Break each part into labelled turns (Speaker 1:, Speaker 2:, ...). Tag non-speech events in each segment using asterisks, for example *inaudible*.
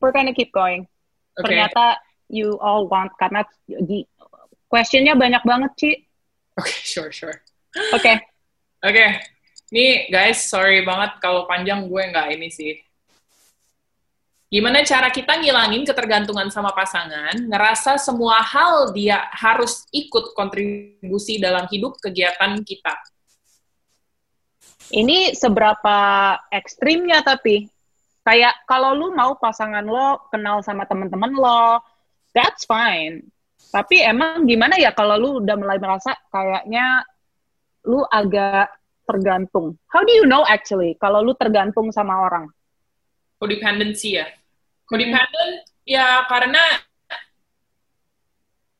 Speaker 1: we're gonna keep going.
Speaker 2: Okay.
Speaker 1: Ternyata you all want karena di questionnya banyak banget Ci.
Speaker 2: Oke, *laughs* sure, sure.
Speaker 1: Oke.
Speaker 2: Oke, nih guys, sorry banget kalau panjang gue nggak ini sih. Gimana cara kita ngilangin ketergantungan sama pasangan, ngerasa semua hal dia harus ikut kontribusi dalam hidup kegiatan kita.
Speaker 1: Ini seberapa ekstrimnya tapi kayak kalau lu mau pasangan lo kenal sama teman-teman lo, that's fine. Tapi emang gimana ya kalau lu udah mulai merasa kayaknya lu agak tergantung. How do you know actually kalau lu tergantung sama orang?
Speaker 2: Codependency ya. Codependent ya karena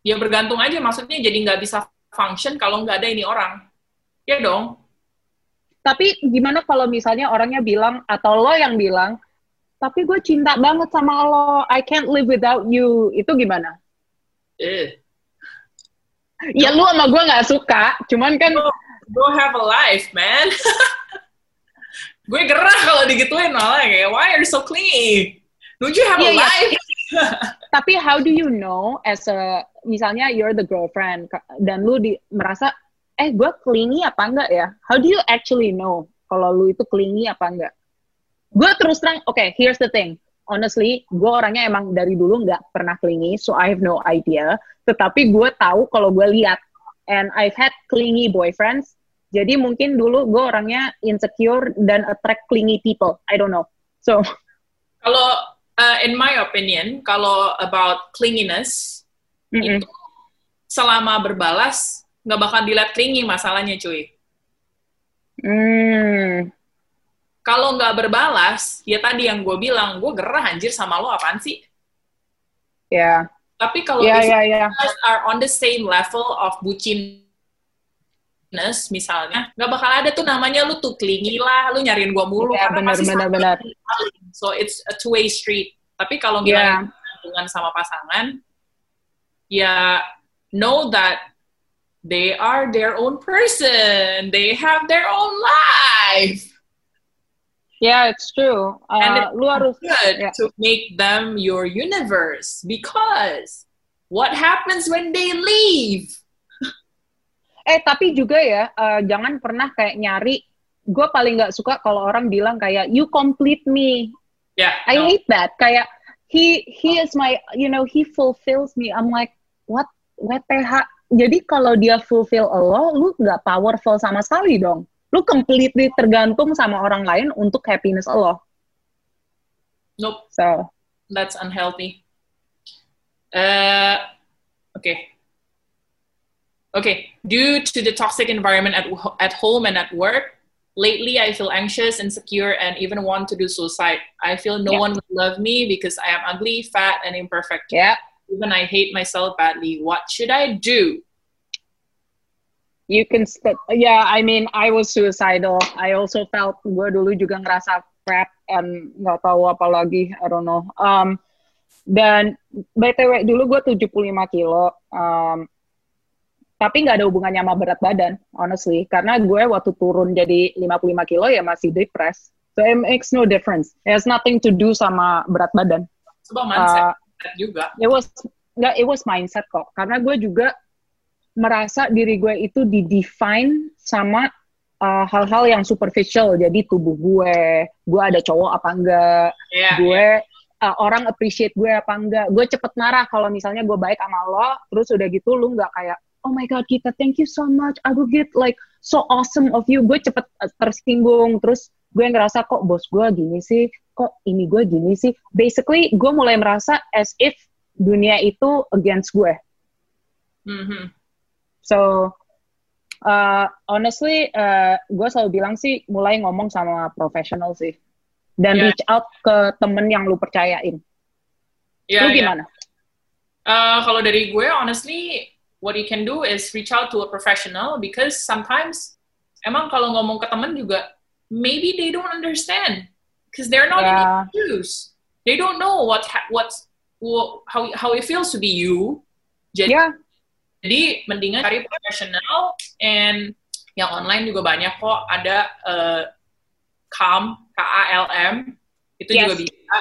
Speaker 2: ya bergantung aja maksudnya jadi nggak bisa function kalau nggak ada ini orang. Ya dong.
Speaker 1: Tapi gimana kalau misalnya orangnya bilang atau lo yang bilang, tapi gue cinta banget sama lo, I can't live without you. Itu gimana?
Speaker 2: Eh.
Speaker 1: Ya lu sama gue nggak suka, cuman kan
Speaker 2: Go, go have a life, man. *laughs* gue gerah kalau digituin malah kayak why are you so clingy? Don't you have
Speaker 1: Iya,
Speaker 2: a
Speaker 1: iya.
Speaker 2: life? *laughs* *laughs*
Speaker 1: tapi how do you know as a misalnya you're the girlfriend dan lu di, merasa eh gue clingy apa enggak ya? How do you actually know kalau lu itu clingy apa enggak? Gue terus terang, oke, here's the thing. Honestly, gue orangnya emang dari dulu nggak pernah clingy, so I have no idea. Tetapi gue tahu kalau gue lihat, and I've had clingy boyfriends. Jadi mungkin dulu gue orangnya insecure dan attract clingy people. I don't know. So,
Speaker 2: Kalau uh, in my opinion, kalau about clinginess
Speaker 1: mm-mm.
Speaker 2: itu selama berbalas nggak bakal dilihat clingy masalahnya cuy.
Speaker 1: Hmm.
Speaker 2: Kalau nggak berbalas, ya tadi yang gue bilang, gue gerah anjir sama lo apaan sih?
Speaker 1: ya,
Speaker 2: Tapi kalau
Speaker 1: ya, ya.
Speaker 2: you guys are on the same level of bucinness misalnya, nggak bakal ada tuh namanya lu tuh clingy lah, lu nyariin gue mulu.
Speaker 1: Ya,
Speaker 2: karena
Speaker 1: benar, benar.
Speaker 2: So it's a two-way street. Tapi kalau ngilangin hubungan sama pasangan, ya know that they are their own person. They have their own life.
Speaker 1: Yeah, it's true. Uh,
Speaker 2: And it's
Speaker 1: lu harus
Speaker 2: good
Speaker 1: Yeah.
Speaker 2: to make them your universe because what happens when they leave? *laughs*
Speaker 1: eh tapi juga ya uh, jangan pernah kayak nyari gue paling nggak suka kalau orang bilang kayak you complete me.
Speaker 2: Yeah,
Speaker 1: I
Speaker 2: no.
Speaker 1: hate that. Kayak he he is my you know he fulfills me. I'm like what WTH. Jadi kalau dia fulfill lo, lu nggak powerful sama sekali dong. Lu completely tergantung sama orang lain untuk happiness lo.
Speaker 2: nope,
Speaker 1: So
Speaker 2: that's unhealthy. Uh, okay. Okay, due to the toxic environment at, at home and at work, lately I feel anxious, insecure, and even want to do suicide. I feel no
Speaker 1: Yeah.
Speaker 2: one will love me because I am ugly, fat, and imperfect.
Speaker 1: yeah,
Speaker 2: Even I hate myself badly. What should I do?
Speaker 1: You can st- yeah I mean I was suicidal. I also felt gue dulu juga ngerasa crap and nggak tahu apa lagi I don't know. Um, dan btw dulu gue 75 kilo um, tapi nggak ada hubungannya sama berat badan honestly. Karena gue waktu turun jadi 55 kilo ya masih depressed so it makes no difference. It has nothing to do sama berat badan.
Speaker 2: Coba mindset
Speaker 1: Uh,
Speaker 2: juga.
Speaker 1: it was nggak it was mindset kok. Karena gue juga merasa diri gue itu di-define sama uh, hal-hal yang superficial. Jadi tubuh gue gue ada cowok apa enggak
Speaker 2: Yeah,
Speaker 1: gue uh, orang appreciate gue apa enggak. Gue cepet marah kalau misalnya gue baik sama lo terus udah gitu lu nggak kayak oh my god kita thank you so much. I will get like so awesome of you. Gue cepet uh, tersinggung terus gue ngerasa kok bos gue gini sih? Kok ini gue gini sih? Basically gue mulai merasa as if dunia itu against gue.
Speaker 2: Mhm.
Speaker 1: So, uh, honestly, uh, gue selalu bilang sih, mulai ngomong sama profesional sih. Dan
Speaker 2: Yeah.
Speaker 1: reach out ke temen yang lu percayain.
Speaker 2: Yeah,
Speaker 1: lu
Speaker 2: yeah.
Speaker 1: gimana?
Speaker 2: Uh, kalau dari gue, honestly, what you can do is reach out to a professional because sometimes emang kalau ngomong ke temen juga, maybe they don't understand because they're not
Speaker 1: Yeah.
Speaker 2: in shoes. They don't know what ha- what's wha- how how it feels to be you. Jadi,
Speaker 1: Ya,
Speaker 2: jadi mendingan cari profesional and yang online juga banyak kok ada uh, Calm K A L M itu
Speaker 1: Yes.
Speaker 2: juga bisa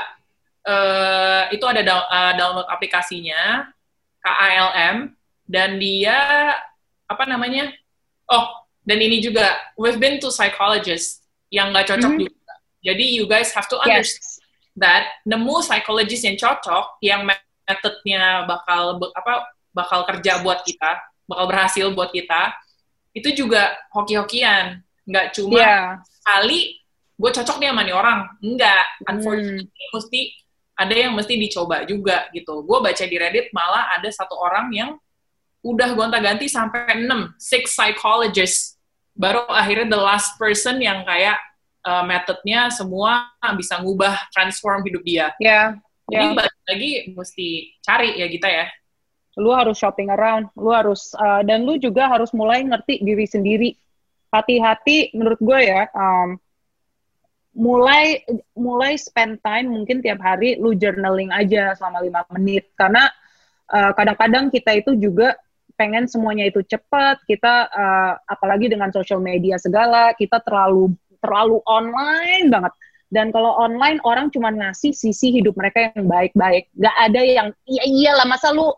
Speaker 2: uh, itu ada down, uh, download aplikasinya KALM dan dia apa namanya? Oh, dan ini juga we've been to psychologist yang nggak cocok mm -hmm. juga. Jadi you guys have to understand yes. that nemu psychologist yang cocok, yang metodenya bakal apa bakal kerja buat kita, bakal berhasil buat kita, itu juga hoki-hokian. Nggak cuma yeah. sekali gue cocok nih sama nih orang. Enggak. Hmm. Unfortunately, hmm. mesti ada yang mesti dicoba juga gitu. Gue baca di Reddit malah ada satu orang yang udah gonta-ganti sampai 6, six psychologists. Baru akhirnya the last person yang kayak uh, metodnya semua bisa ngubah, transform hidup dia.
Speaker 1: Ya.
Speaker 2: Yeah. Jadi balik lagi mesti cari ya kita ya.
Speaker 1: Lu harus shopping around, lu harus uh, dan lu juga harus mulai ngerti diri sendiri. Hati-hati menurut gue ya, um, mulai mulai spend time mungkin tiap hari lu journaling aja selama lima menit. Karena uh, kadang-kadang kita itu juga pengen semuanya itu cepat kita uh, apalagi dengan social media segala kita terlalu terlalu online banget. Dan kalau online orang cuma ngasih sisi hidup mereka yang baik-baik. Gak ada yang iya iyalah masa lu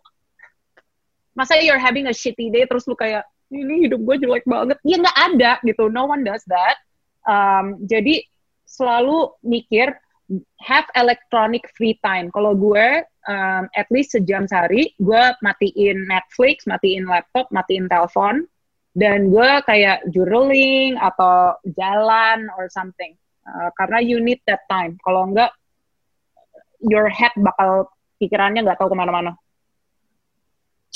Speaker 1: masa you're having a shitty day terus lu kayak ini hidup gue jelek banget ya nggak ada gitu no one does that um, jadi selalu mikir have electronic free time. Kalau gue um, at least sejam sehari, gue matiin Netflix, matiin laptop, matiin telepon, dan gue kayak journaling atau jalan or something. Uh, karena you need that time. Kalau enggak, your head bakal pikirannya nggak tahu ke mana-mana.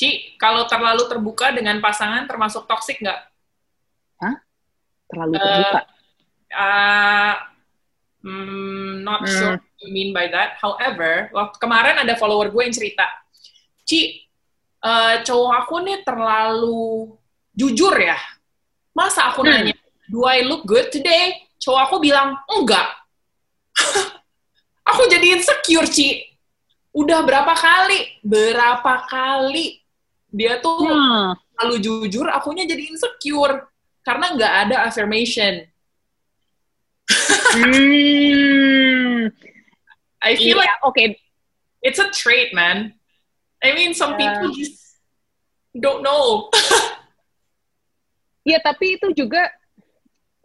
Speaker 2: Ci, kalau terlalu terbuka dengan pasangan termasuk toxic nggak?
Speaker 1: Hah? Terlalu terbuka? Uh,
Speaker 2: uh, Mm, not mm. sure what you mean by that. However, waktu kemarin ada follower gue yang cerita, Ci, uh, cowok aku nih terlalu jujur ya. Masa aku mm. nanya, do I look good today? Cowok aku bilang, enggak. *laughs* aku jadi insecure, Ci. Udah berapa kali? Berapa kali? Dia tuh hmm. terlalu jujur, akunya jadi insecure. Karena nggak ada affirmation
Speaker 1: mm.
Speaker 2: I feel yeah, like okay, it's a trait, man. I mean, some yeah. people just don't know. *laughs*
Speaker 1: ya, tapi itu juga,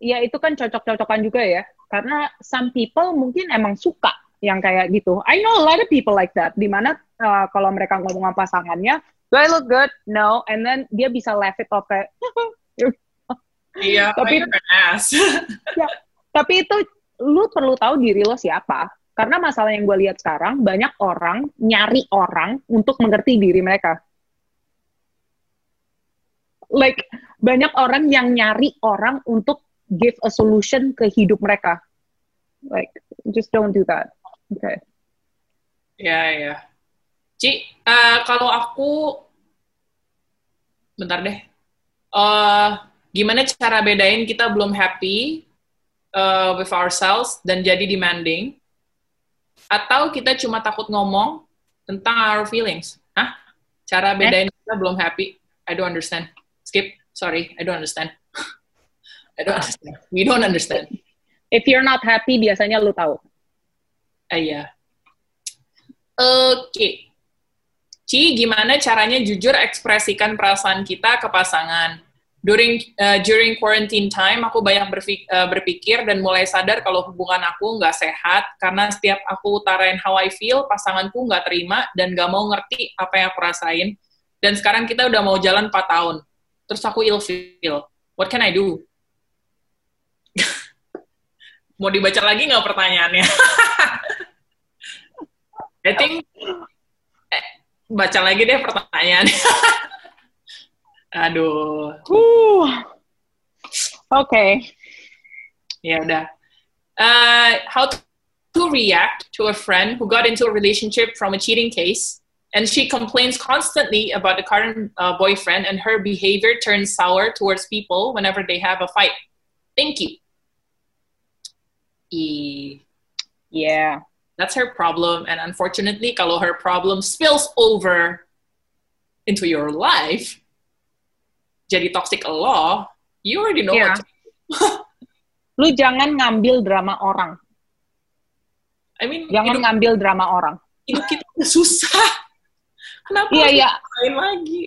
Speaker 1: ya itu kan cocok-cocokan juga ya. Karena some people mungkin emang suka yang kayak gitu. I know a lot of people like that. Di mana uh, kalau mereka ngomong sama pasangannya, do I look good? No. And then dia bisa laugh it off kayak, *laughs*
Speaker 2: Iya, tapi ass. *laughs*
Speaker 1: ya, tapi itu lu perlu tahu diri lo siapa. Karena masalah yang gue lihat sekarang, banyak orang nyari orang untuk mengerti diri mereka. Like, banyak orang yang nyari orang untuk give a solution ke hidup mereka. Like, just don't do that. Okay.
Speaker 2: Ya, yeah, ya. Yeah. Ci, uh, kalau aku, bentar deh. Uh, gimana cara bedain kita belum happy uh, with ourselves dan jadi demanding, atau kita cuma takut ngomong tentang our feelings. Hah? Cara eh? bedain kita belum happy? I don't understand. Skip. Sorry, I don't understand. *laughs* I don't understand. We don't understand.
Speaker 1: If you're not happy, biasanya lu tahu.
Speaker 2: Uh, iya. Oke. Okay. Ci, gimana caranya jujur ekspresikan perasaan kita ke pasangan? during uh, during quarantine time aku banyak berpikir, uh, berpikir dan mulai sadar kalau hubungan aku nggak sehat. Karena setiap aku utarain how I feel pasanganku nggak terima dan nggak mau ngerti apa yang aku rasain. Dan sekarang kita udah mau jalan 4 tahun. Terus aku ill feel what can I do? *laughs* Mau dibaca lagi nggak pertanyaannya? *laughs* I think baca lagi deh pertanyaannya *laughs* Aduh.
Speaker 1: Uh. Oke. Okay.
Speaker 2: Ya udah. Uh, how to react to a friend who got into a relationship from a cheating case and she complains constantly about the current uh, boyfriend and her behavior turns sour towards people whenever they have a fight. Thank you. E
Speaker 1: yeah.
Speaker 2: That's her problem. And unfortunately, kalau her problem spills over into your life, jadi toxic lo, you already know yeah. what *laughs*
Speaker 1: Lu jangan ngambil drama orang.
Speaker 2: I mean,
Speaker 1: Jangan
Speaker 2: hidup,
Speaker 1: ngambil drama orang.
Speaker 2: hidup kita susah. Kenapa harus
Speaker 1: iya.
Speaker 2: lain lagi?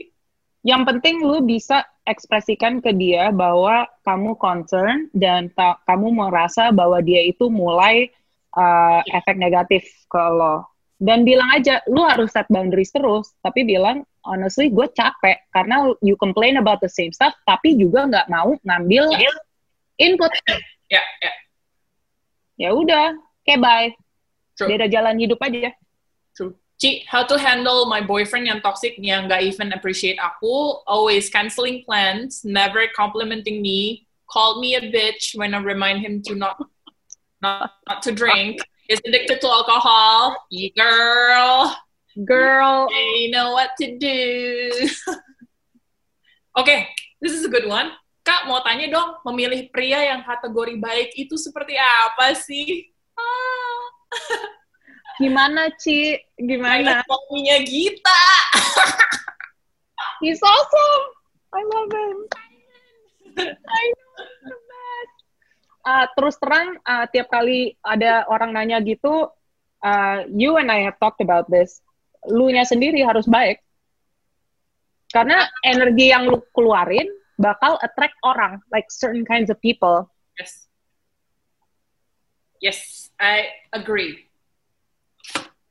Speaker 1: Yang penting lu bisa ekspresikan ke dia bahwa kamu concern dan ta- kamu merasa bahwa dia itu mulai uh, efek negatif ke lo. Dan bilang aja, lu harus set boundaries terus. Tapi bilang, honestly gue capek. Karena you complain about the same stuff, tapi juga nggak mau ngambil input.
Speaker 2: Ya, ya.
Speaker 1: Ya udah, oke bye.
Speaker 2: True.
Speaker 1: Beda jalan hidup aja.
Speaker 2: True. Ci, how to handle my boyfriend yang toxic yang gak even appreciate aku, always canceling plans, never complimenting me, called me a bitch when I remind him to not not, not to drink, is addicted to alcohol. Girl,
Speaker 1: Girl,
Speaker 2: you know what to do. *laughs* Oke, this is a good one. Kak, mau tanya dong, memilih pria yang kategori baik itu seperti apa sih? Ah. *laughs*
Speaker 1: gimana Ci? Gimana?
Speaker 2: Kayak suaminya Gita. *laughs*
Speaker 1: He's awesome. I love him. I know. Uh, terus terang, uh, tiap kali ada orang nanya gitu, uh, you and I have talked about this. Lu nya sendiri harus baik. Karena energi yang lu keluarin bakal attract orang, like certain kinds of people.
Speaker 2: Yes. Yes, I agree.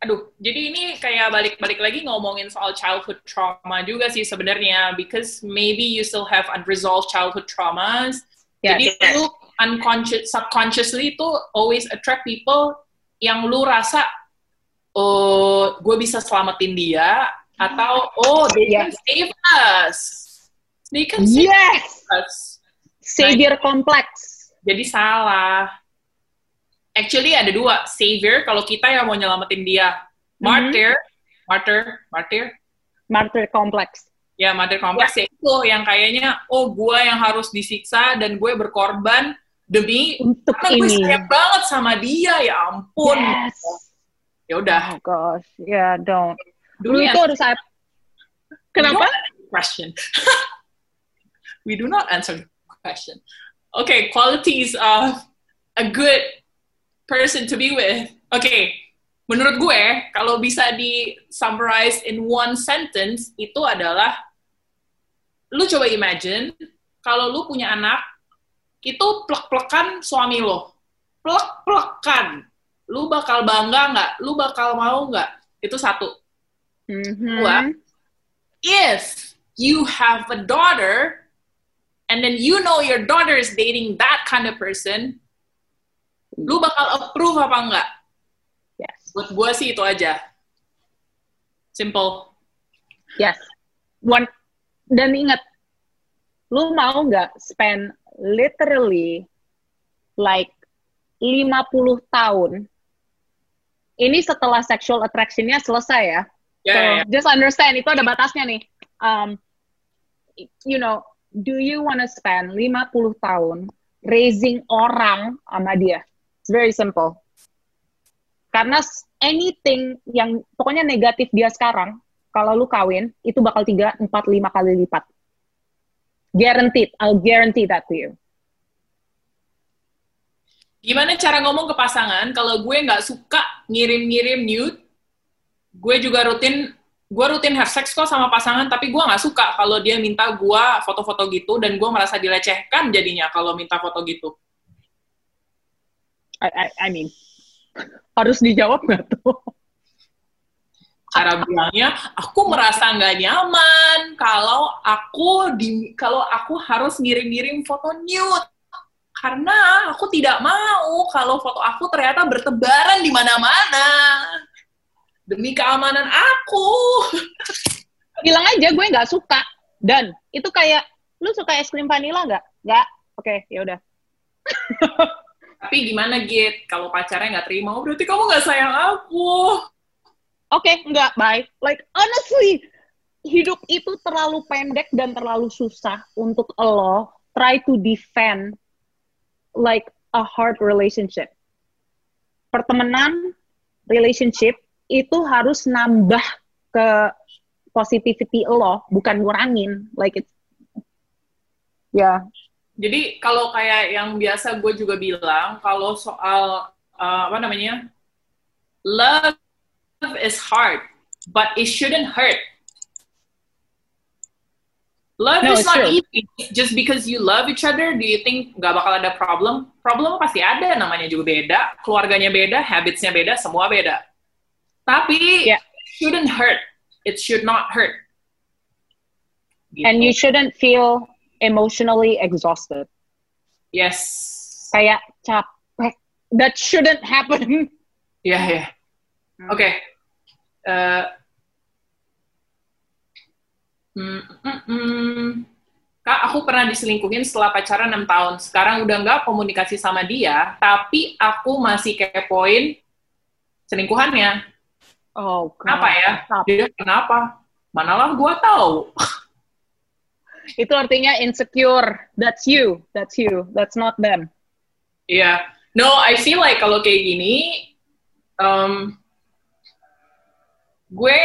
Speaker 2: Aduh, jadi ini kayak balik-balik lagi ngomongin soal childhood trauma juga sih sebenarnya, because maybe you still have unresolved childhood traumas.
Speaker 1: Yes.
Speaker 2: Jadi lu unconscious, subconsciously itu always attract people yang lu rasa, oh, gue bisa selamatin dia, atau oh, they can
Speaker 1: Yes.
Speaker 2: save us. They can save
Speaker 1: Yes!
Speaker 2: us.
Speaker 1: Savior complex.
Speaker 2: Jadi salah. Actually ada dua, savior kalau kita yang mau nyelamatin dia. Martyr, martyr, martyr.
Speaker 1: Martyr complex.
Speaker 2: Ya, martyr kompleks ya itu yang kayaknya oh gue yang harus disiksa dan gue berkorban demi
Speaker 1: Untuk
Speaker 2: karena gue
Speaker 1: ini.
Speaker 2: sayang banget sama dia ya ampun.
Speaker 1: Yes.
Speaker 2: Ya udah.
Speaker 1: Oh gosh, yeah, don't. Lu
Speaker 2: Dunia
Speaker 1: itu harus ap- Kenapa?
Speaker 2: question. *laughs* we do not answer the question. Okay, qualities of a good person to be with. Okay, menurut gue kalau bisa di summarize in one sentence itu adalah lu coba imagine kalau lu punya anak itu plek-plekan suami lo. Plek-plekan. Lu bakal bangga nggak? Lu bakal mau nggak? Itu satu
Speaker 1: Mhm.
Speaker 2: Dua. if you have a daughter and then you know your daughter is dating that kind of person, lu bakal approve apa enggak?
Speaker 1: Yes.
Speaker 2: Buat gue sih itu aja. Simple.
Speaker 1: Yes. One. Dan ingat, lu mau nggak spend literally like 50 tahun ini setelah sexual attraction-nya selesai ya.
Speaker 2: Ya,
Speaker 1: so,
Speaker 2: ya, ya.
Speaker 1: just understand, itu ada batasnya nih. Um, you know, do you want to spend 50 tahun raising orang sama dia? It's very simple. Karena anything yang pokoknya negatif dia sekarang, kalau lu kawin, itu bakal 3, 4, 5 kali lipat. Guaranteed. I'll guarantee that to you.
Speaker 2: Gimana cara ngomong ke pasangan kalau gue nggak suka ngirim-ngirim nude? Gue juga rutin, gue rutin have sex kok sama pasangan, tapi gue nggak suka kalau dia minta gue foto-foto gitu dan gue merasa dilecehkan jadinya kalau minta foto gitu.
Speaker 1: I, I, I mean, harus dijawab nggak tuh? *laughs*
Speaker 2: cara bilangnya aku merasa nggak nyaman kalau aku di kalau aku harus ngirim-ngirim foto nude. Karena aku tidak mau kalau foto aku ternyata bertebaran di mana-mana. Demi keamanan aku. *laughs*
Speaker 1: Bilang aja gue nggak suka. Dan itu kayak lu suka es krim vanilla nggak? Nggak. Oke ya udah. *laughs*
Speaker 2: Tapi gimana Git? Kalau pacarnya nggak terima oh, berarti kamu nggak sayang aku
Speaker 1: oke nggak bye. Like honestly hidup itu terlalu pendek dan terlalu susah untuk lo try to defend like a hard relationship. Pertemanan relationship itu harus nambah ke positivity lo bukan ngurangin like it's ya.
Speaker 2: Jadi kalau kayak yang biasa gue juga bilang, kalau soal uh, apa namanya love is hard, but it shouldn't hurt. Love
Speaker 1: No,
Speaker 2: is not
Speaker 1: true.
Speaker 2: easy. Just because you love each other, do you think nggak bakal ada problem? Problem pasti ada, namanya juga beda, keluarganya beda, habitsnya beda, semua beda. Tapi
Speaker 1: Yeah.
Speaker 2: it shouldn't hurt. It should not hurt.
Speaker 1: And you
Speaker 2: Gitu.
Speaker 1: shouldn't feel emotionally exhausted.
Speaker 2: yes,
Speaker 1: Kayak capek. That shouldn't happen.
Speaker 2: ya ya.
Speaker 1: Hmm.
Speaker 2: Oke. Eh, mm, mm, mm. Kak, aku pernah diselingkuhin setelah pacaran 6 tahun. Sekarang udah nggak komunikasi sama dia, tapi aku masih kepoin selingkuhannya.
Speaker 1: Oh, God.
Speaker 2: Kenapa ya? Dia kenapa? Manalah gua tahu. *laughs*
Speaker 1: Itu artinya insecure. That's you. That's you. That's not them.
Speaker 2: Iya. No, I feel like kalau kayak gini, um, gue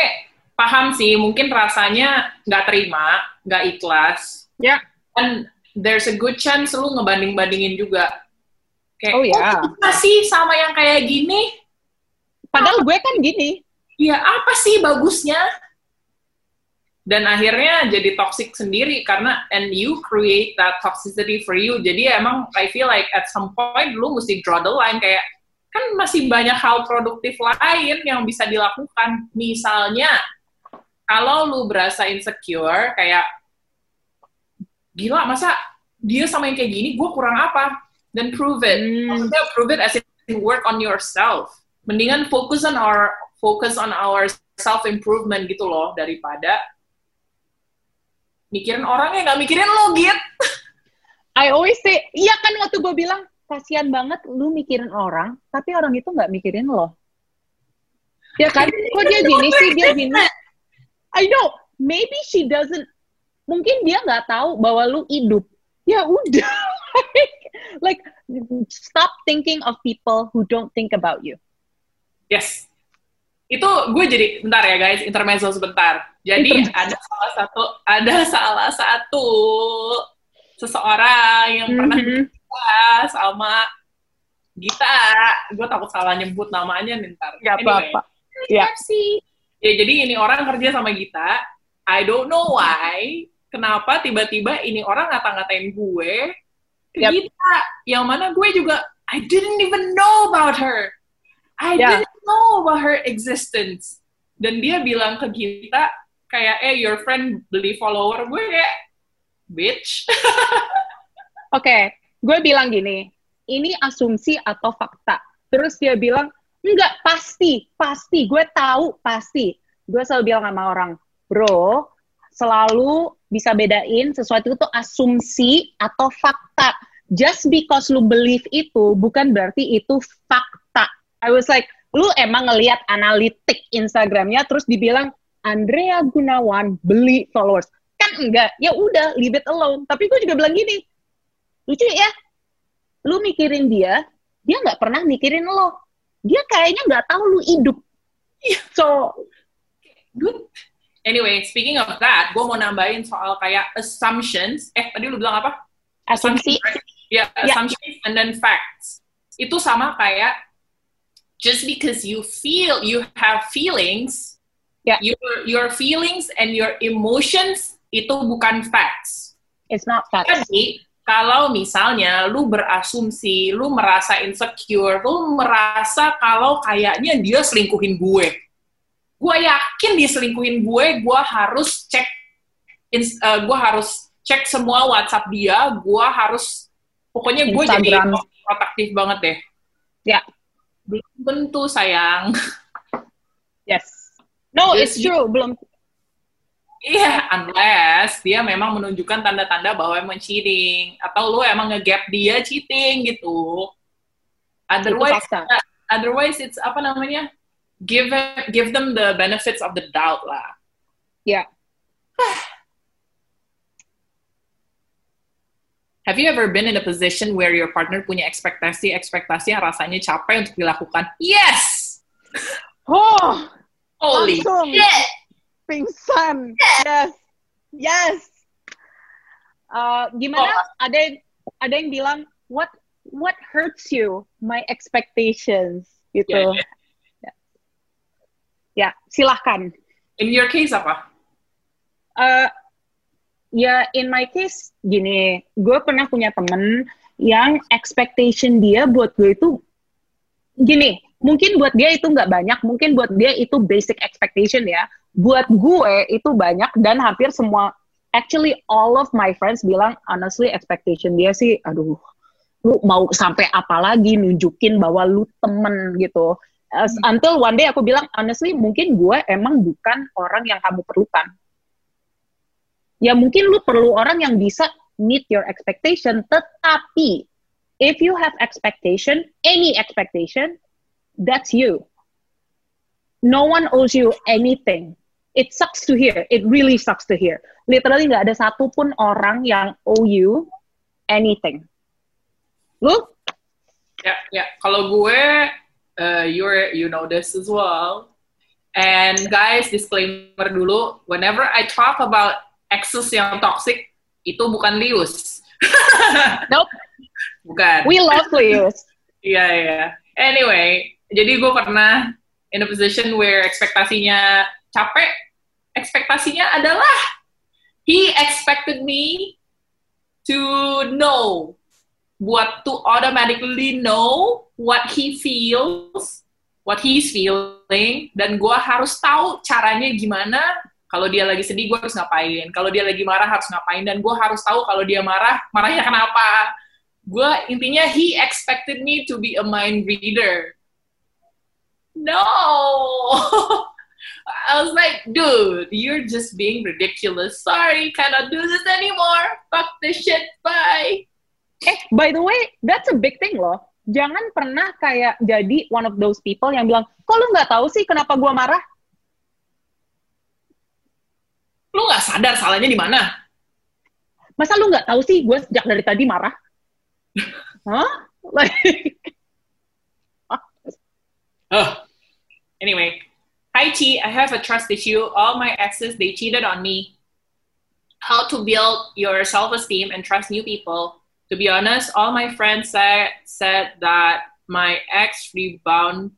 Speaker 2: paham sih, mungkin rasanya nggak terima, nggak ikhlas,
Speaker 1: Ya.
Speaker 2: dan there's a good chance lu ngebanding-bandingin juga. Kayak,
Speaker 1: Oh, ya.
Speaker 2: "Oh, apa sih sama yang kayak gini?
Speaker 1: Padahal gue kan gini.
Speaker 2: Ya, apa sih bagusnya? Dan akhirnya jadi toxic sendiri karena and you create that toxicity for you. Jadi emang I feel like at some point lu mesti draw the line kayak kan masih banyak hal produktif lain yang bisa dilakukan. Misalnya kalau lu berasa insecure kayak gila masa dia sama yang kayak gini gue kurang apa? Then prove it.
Speaker 1: Hmm.
Speaker 2: Maksudnya prove it as in work on yourself. Mendingan fokus on our focus on our self improvement gitu loh daripada mikirin orang yang nggak mikirin lo git.
Speaker 1: I always say, iya kan waktu gue bilang, kasihan banget lu mikirin orang, tapi orang itu nggak mikirin lo. Ya kan? Kok dia gini sih, dia gini. I know, maybe she doesn't, mungkin dia nggak tahu bahwa lu hidup. Ya udah, *laughs* like, stop thinking of people who don't think about you.
Speaker 2: Yes. Itu gue jadi bentar ya guys, intermezzo sebentar. Jadi
Speaker 1: Intermezzo.
Speaker 2: ada salah satu ada salah satu seseorang yang pernah Kerja sama Gita. Gue takut salah nyebut namanya nih ntar. Anyway.
Speaker 1: apa-apa. Ya.
Speaker 2: sih. Ya jadi ini orang kerja sama Gita. I don't know why. Kenapa tiba-tiba ini orang ngata-ngatain gue ke
Speaker 1: Yep.
Speaker 2: Gita. Yang mana gue juga I didn't even know about her. I
Speaker 1: Yeah.
Speaker 2: didn't know about her existence. Dan dia bilang ke Gita kayak eh your friend beli follower gue kayak bitch. *laughs*
Speaker 1: Oke, gue bilang gini, ini asumsi atau fakta. Terus dia bilang, enggak, pasti, pasti, gue tahu, pasti. Gue selalu bilang sama orang, bro, selalu bisa bedain sesuatu itu asumsi atau fakta. Just because lu believe itu, bukan berarti itu fakta. I was like, lu emang ngelihat analitik Instagramnya, terus dibilang, Andrea Gunawan beli followers. Kan enggak, ya udah, leave it alone. Tapi gue juga bilang gini, lucu ya lu mikirin dia dia nggak pernah mikirin lo dia kayaknya nggak tahu lu hidup so
Speaker 2: Good. Anyway, speaking of that, gue mau nambahin soal kayak assumptions. Eh, tadi lu bilang apa?
Speaker 1: asumsi
Speaker 2: right? Ya,
Speaker 1: Ya.
Speaker 2: assumptions and then facts. Itu sama kayak just because you feel you have feelings,
Speaker 1: Ya.
Speaker 2: your your feelings and your emotions itu bukan facts.
Speaker 1: it's not facts
Speaker 2: Jadi kalau misalnya lu berasumsi, lu merasa insecure, lu merasa kalau kayaknya dia selingkuhin gue. Gue yakin dia selingkuhin gue, gue harus cek, ins- eh, gue harus cek semua WhatsApp dia, gue harus, pokoknya gue jadi protektif banget deh.
Speaker 1: Ya.
Speaker 2: Belum tentu sayang.
Speaker 1: yes no it's true belum
Speaker 2: Iya, unless dia memang menunjukkan tanda-tanda bahwa emang cheating atau lu emang nge-gap dia cheating gitu. Otherwise, otherwise it's apa namanya? Give give them the benefits of the doubt lah.
Speaker 1: ya *sighs*
Speaker 2: Have you ever been in a position where your partner punya ekspektasi-ekspektasi yang rasanya capek untuk dilakukan? Yes!
Speaker 1: oh
Speaker 2: Holy
Speaker 1: Langsung.
Speaker 2: shit!
Speaker 1: Pingsan yes yes Uh, gimana
Speaker 2: Oh.
Speaker 1: ada yang ada yang bilang what what hurts you my expectations gitu
Speaker 2: Yeah, yeah.
Speaker 1: Ya, silahkan.
Speaker 2: In your case apa?
Speaker 1: Uh, ya, in my case, gini, gue pernah punya temen yang expectation dia buat gue itu gini, mungkin buat dia itu nggak banyak, mungkin buat dia itu basic expectation ya. Buat gue itu banyak dan hampir semua, actually all of my friends bilang honestly expectation dia sih, aduh, lu mau sampai apa lagi nunjukin bahwa lu temen gitu. As, until one day aku bilang honestly mungkin gue emang bukan orang yang kamu perlukan. Ya mungkin lu perlu orang yang bisa meet your expectation, tetapi if you have expectation, any expectation, that's you. No one owes you anything. It sucks to hear. It really sucks to hear. Literally nggak ada satupun orang yang owe you anything. Lu?
Speaker 2: Ya, ya. Kalau gue, uh, you're, you know this as well. And guys, disclaimer dulu, whenever I talk about exes yang toxic, itu bukan Lius. *laughs*
Speaker 1: nope.
Speaker 2: Bukan.
Speaker 1: We love Lius.
Speaker 2: Iya, yeah, iya. Yeah. Anyway, jadi gue pernah in a position where ekspektasinya capek. Ekspektasinya adalah he expected me to know buat to automatically know what he feels, what he's feeling, dan gue harus tahu caranya gimana kalau dia lagi sedih, gue harus ngapain. Kalau dia lagi marah, harus ngapain. Dan gue harus tahu kalau dia marah, marahnya kenapa. Gue intinya, he expected me to be a mind reader. No! *laughs* I was like, dude, you're just being ridiculous. Sorry, cannot do this anymore. Fuck this shit, bye.
Speaker 1: Eh, by the way, that's a big thing loh. Jangan pernah kayak jadi one of those people yang bilang, kok lu nggak tahu sih kenapa gue marah?
Speaker 2: lu nggak sadar salahnya di mana?
Speaker 1: Masa lu nggak tahu sih gue sejak dari tadi marah? *laughs* Hah? Like...
Speaker 2: oh. Anyway, hi T, I have a trust issue. All my exes, they cheated on me. How to build your self-esteem and trust new people. To be honest, all my friends said, said that my ex rebound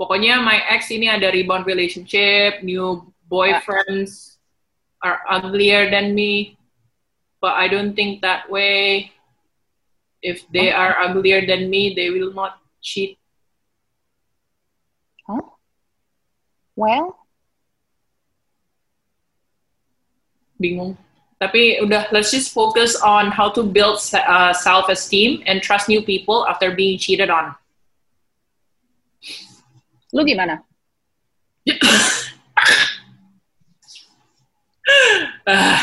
Speaker 2: pokoknya my ex ini ada rebound relationship, new boyfriends are uglier than me, but I don't think that way. If they okay. are uglier than me, they will not cheat.
Speaker 1: Well,
Speaker 2: bingung. Tapi udah, let's just focus on how to build uh, self-esteem and trust new people after being cheated on.
Speaker 1: Lu gimana?
Speaker 2: uh,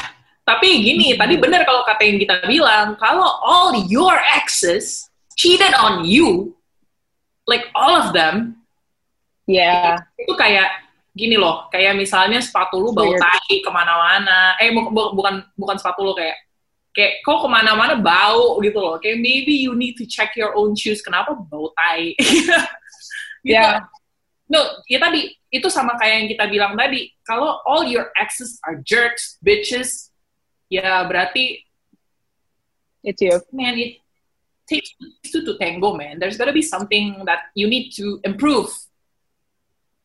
Speaker 2: tapi gini, tadi benar kalau kata yang kita bilang, kalau all your exes cheated on you, like all of them,
Speaker 1: yeah.
Speaker 2: itu, kayak gini loh, kayak misalnya sepatu lu bau tai ke mana-mana, eh bu bu bukan bukan sepatu lu kayak kayak kok ke mana-mana bau gitu loh, kayak maybe you need to check your own shoes, kenapa bau tai? *laughs* gitu.
Speaker 1: Yeah.
Speaker 2: No, ya tadi itu sama kayak yang kita bilang tadi. Kalau all your exes are jerks, bitches, ya berarti
Speaker 1: it's you.
Speaker 2: Man, it takes two to tango, man. There's gotta be something that you need to improve.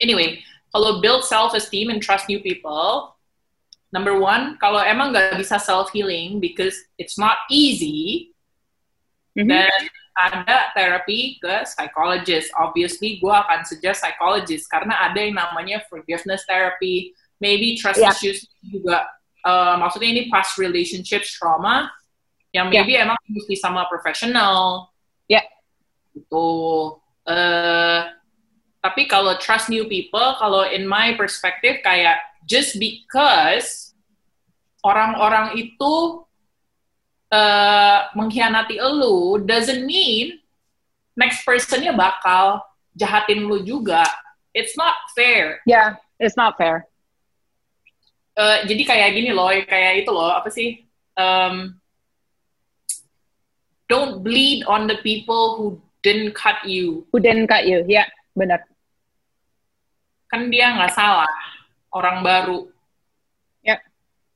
Speaker 2: Anyway, kalau build self-esteem and trust new people, number one, kalau emang nggak bisa self-healing because it's not easy, mm -hmm. then ada terapi ke psychologist. Obviously, gue akan suggest psychologist karena ada yang namanya forgiveness therapy, maybe trust yeah. issues juga. Uh, maksudnya ini past relationships trauma yang maybe yeah. emang mesti sama profesional.
Speaker 1: Ya. Yeah.
Speaker 2: Gitu. Uh, tapi kalau trust new people, kalau in my perspective kayak just because orang-orang itu uh, mengkhianati lu doesn't mean next personnya bakal jahatin lu juga. It's not fair.
Speaker 1: Yeah, it's not fair.
Speaker 2: Uh, jadi kayak gini loh, kayak itu loh, apa sih? Um, don't bleed on the people who didn't cut you.
Speaker 1: Who didn't cut you, ya, yeah, benar.
Speaker 2: Kan dia nggak salah, orang baru.
Speaker 1: Ya.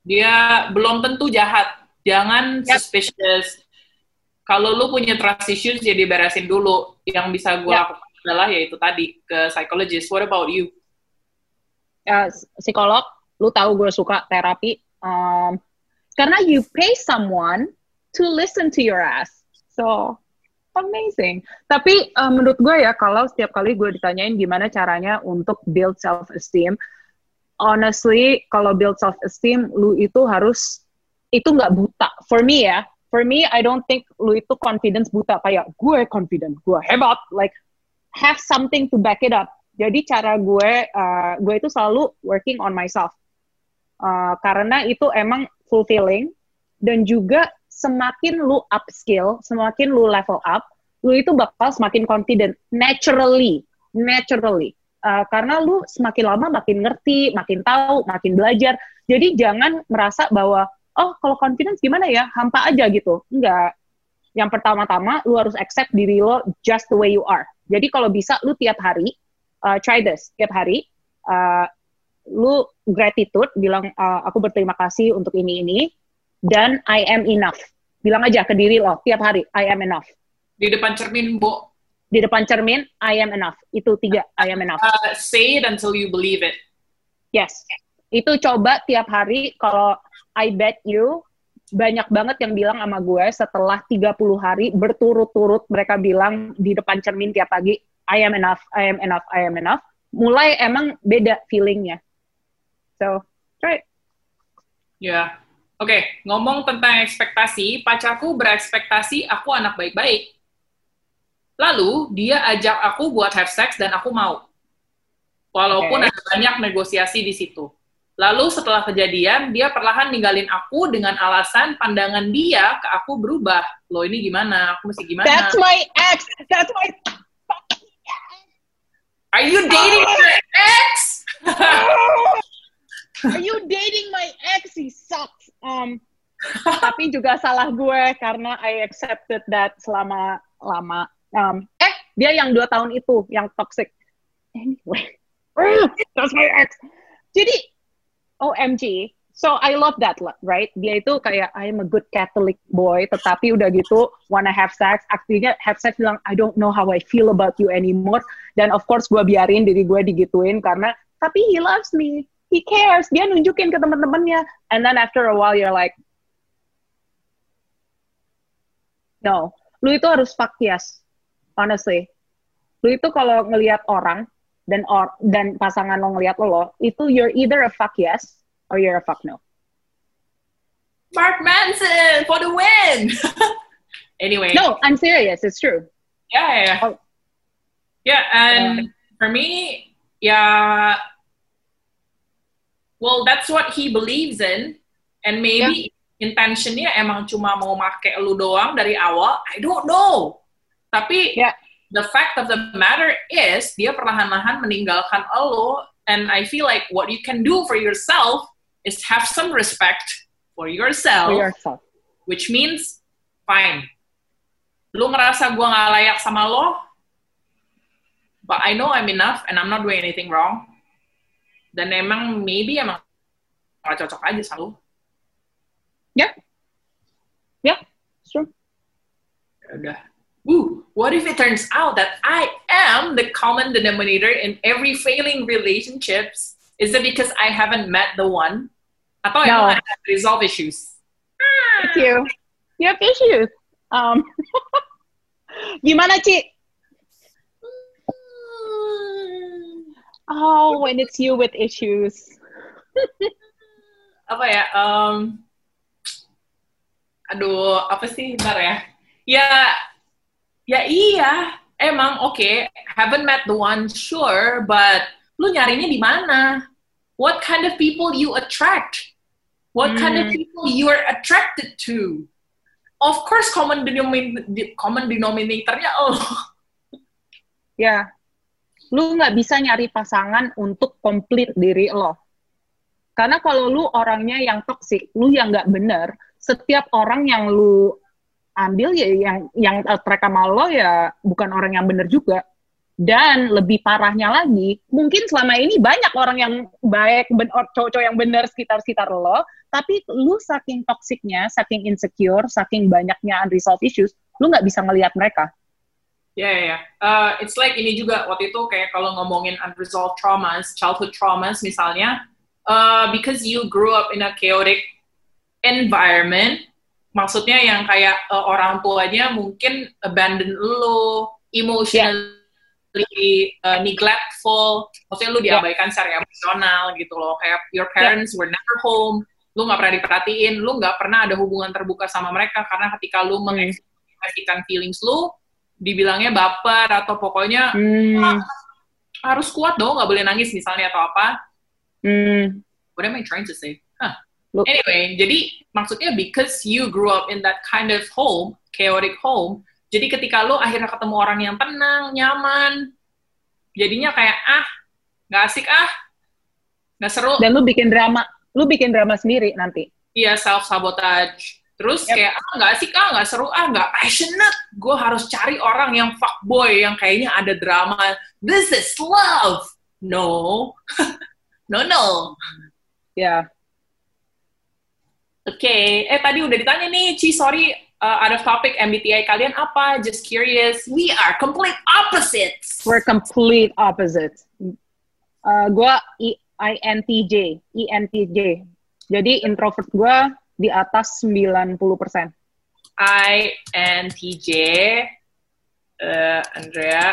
Speaker 2: Dia belum tentu jahat, Jangan yep. suspicious. Kalau lu punya trust issues, jadi beresin dulu. Yang bisa gue yep. lakukan adalah yaitu tadi ke psychologist. What about you?
Speaker 1: Uh, psikolog, lu tahu gue suka terapi. Um, karena you pay someone to listen to your ass. So amazing. Tapi uh, menurut gue ya kalau setiap kali gue ditanyain gimana caranya untuk build self esteem, honestly kalau build self esteem lu itu harus itu nggak buta. For me ya, for me I don't think lu itu confidence buta kayak gue confident, gue hebat, like have something to back it up. Jadi cara gue, uh, gue itu selalu working on myself. Uh, karena itu emang fulfilling dan juga semakin lu upskill, semakin lu level up, lu itu bakal semakin confident naturally, naturally. Uh, karena lu semakin lama makin ngerti, makin tahu, makin belajar. Jadi jangan merasa bahwa oh kalau confidence gimana ya, hampa aja gitu. Enggak. Yang pertama-tama lu harus accept diri lo just the way you are. Jadi kalau bisa lu tiap hari uh, try this, tiap hari uh, lu gratitude bilang uh, aku berterima kasih untuk ini ini dan I am enough. Bilang aja ke diri lo tiap hari, I am enough.
Speaker 2: Di depan cermin, Bu.
Speaker 1: Di depan cermin, I am enough. Itu tiga, I am enough.
Speaker 2: Uh, say it until you believe it.
Speaker 1: Yes. Itu coba tiap hari, kalau I bet you, banyak banget yang bilang sama gue setelah 30 hari berturut-turut mereka bilang di depan cermin tiap pagi, I am enough, I am enough, I am enough. Mulai emang beda feelingnya. So, try it.
Speaker 2: Ya, yeah. Oke, okay, ngomong tentang ekspektasi, pacarku berekspektasi aku anak baik-baik. Lalu, dia ajak aku buat have sex dan aku mau. Walaupun okay. ada banyak negosiasi di situ. Lalu setelah kejadian, dia perlahan ninggalin aku dengan alasan pandangan dia ke aku berubah. Loh ini gimana? Aku mesti gimana?
Speaker 1: That's my ex! That's my
Speaker 2: Are you dating oh. your ex? *laughs*
Speaker 1: Are you dating my ex? He sucks. Um, tapi juga salah gue karena I accepted that selama lama. Um, eh, dia yang dua tahun itu yang toxic. Anyway, *laughs* that's my ex. Jadi, OMG. So I love that, right? Dia itu kayak I'm a good Catholic boy, tetapi udah gitu wanna have sex. Artinya have sex bilang I don't know how I feel about you anymore. Dan of course gue biarin diri gue digituin karena tapi he loves me he cares. Dia nunjukin ke teman-temannya and then after a while you're like no. Lu itu harus fuck yes. Honestly. Lu itu kalau ngelihat orang dan or dan pasangan lo ngelihat lo itu you're either a fuck yes or you're a fuck no.
Speaker 2: Mark Manson for the win. *laughs* Anyway.
Speaker 1: No I'm serious. It's true.
Speaker 2: Yeah yeah, oh. yeah and for me yeah well that's what he believes in and maybe yeah. intentionnya emang cuma mau make lu doang dari awal I don't know tapi yeah. the fact of the matter is dia perlahan-lahan meninggalkan lo and I feel like what you can do for yourself is have some respect for yourself,
Speaker 1: for yourself.
Speaker 2: which means fine lu ngerasa gue gak layak sama lo but I know I'm enough and I'm not doing anything wrong dan emang maybe emang nggak cocok aja selalu.
Speaker 1: Ya, yeah. ya, yeah, sure.
Speaker 2: Udah. Ooh, what if it turns out that I am the common denominator in every failing relationships? Is it because I haven't met the one? Atau no. emang I resolve issues?
Speaker 1: It's you. You have issues. Um, *laughs* gimana, Ci? Oh, when it's you with issues. *laughs*
Speaker 2: apa ya? Um, aduh, apa sih? Bentar ya. Ya, ya iya. Emang oke, okay, haven't met the one, sure, but lu nyarinya di mana? What kind of people you attract? What hmm. kind of hmm. people you are attracted to? Of course, common denominator common denominatornya oh.
Speaker 1: Ya, lu nggak bisa nyari pasangan untuk komplit diri lo. Karena kalau lu orangnya yang toksik, lu yang nggak bener, setiap orang yang lu ambil ya yang yang lo ya bukan orang yang bener juga. Dan lebih parahnya lagi, mungkin selama ini banyak orang yang baik, cowok-cowok yang bener sekitar-sekitar lo, tapi lu saking toksiknya, saking insecure, saking banyaknya unresolved issues, lu nggak bisa ngelihat mereka.
Speaker 2: Ya, yeah, ya. Yeah. Uh, it's like ini juga waktu itu kayak kalau ngomongin unresolved traumas, childhood traumas misalnya, uh, because you grew up in a chaotic environment, maksudnya yang kayak uh, orang tuanya mungkin abandon lo, emotionally yeah. uh, neglectful, maksudnya lu diabaikan yeah. secara emosional gitu loh, kayak your parents yeah. were never home, lu nggak pernah diperhatiin, lu nggak pernah ada hubungan terbuka sama mereka karena ketika lu hmm. mengekspresikan feelings lu, dibilangnya baper atau pokoknya hmm. ah, harus kuat dong, nggak boleh nangis misalnya atau apa. Hmm. What am I trying to say? Huh. Look. Anyway, jadi maksudnya because you grew up in that kind of home, chaotic home, jadi ketika lo akhirnya ketemu orang yang tenang, nyaman, jadinya kayak ah nggak asik ah, nggak seru.
Speaker 1: Dan lu bikin drama, lu bikin drama sendiri nanti.
Speaker 2: Iya self sabotage. Terus yep. kayak ah nggak asik ah nggak seru ah nggak passionate. Gue harus cari orang yang fuckboy yang kayaknya ada drama. This is love. No, *laughs* no no.
Speaker 1: Ya. Yeah.
Speaker 2: Oke, okay. eh tadi udah ditanya nih, Ci, sorry, uh, out of topic MBTI kalian apa? Just curious. We are complete opposites.
Speaker 1: We're complete opposites. Uh, gue INTJ, INTJ. Jadi introvert gue di atas 90%.
Speaker 2: INTJ, uh, Andrea,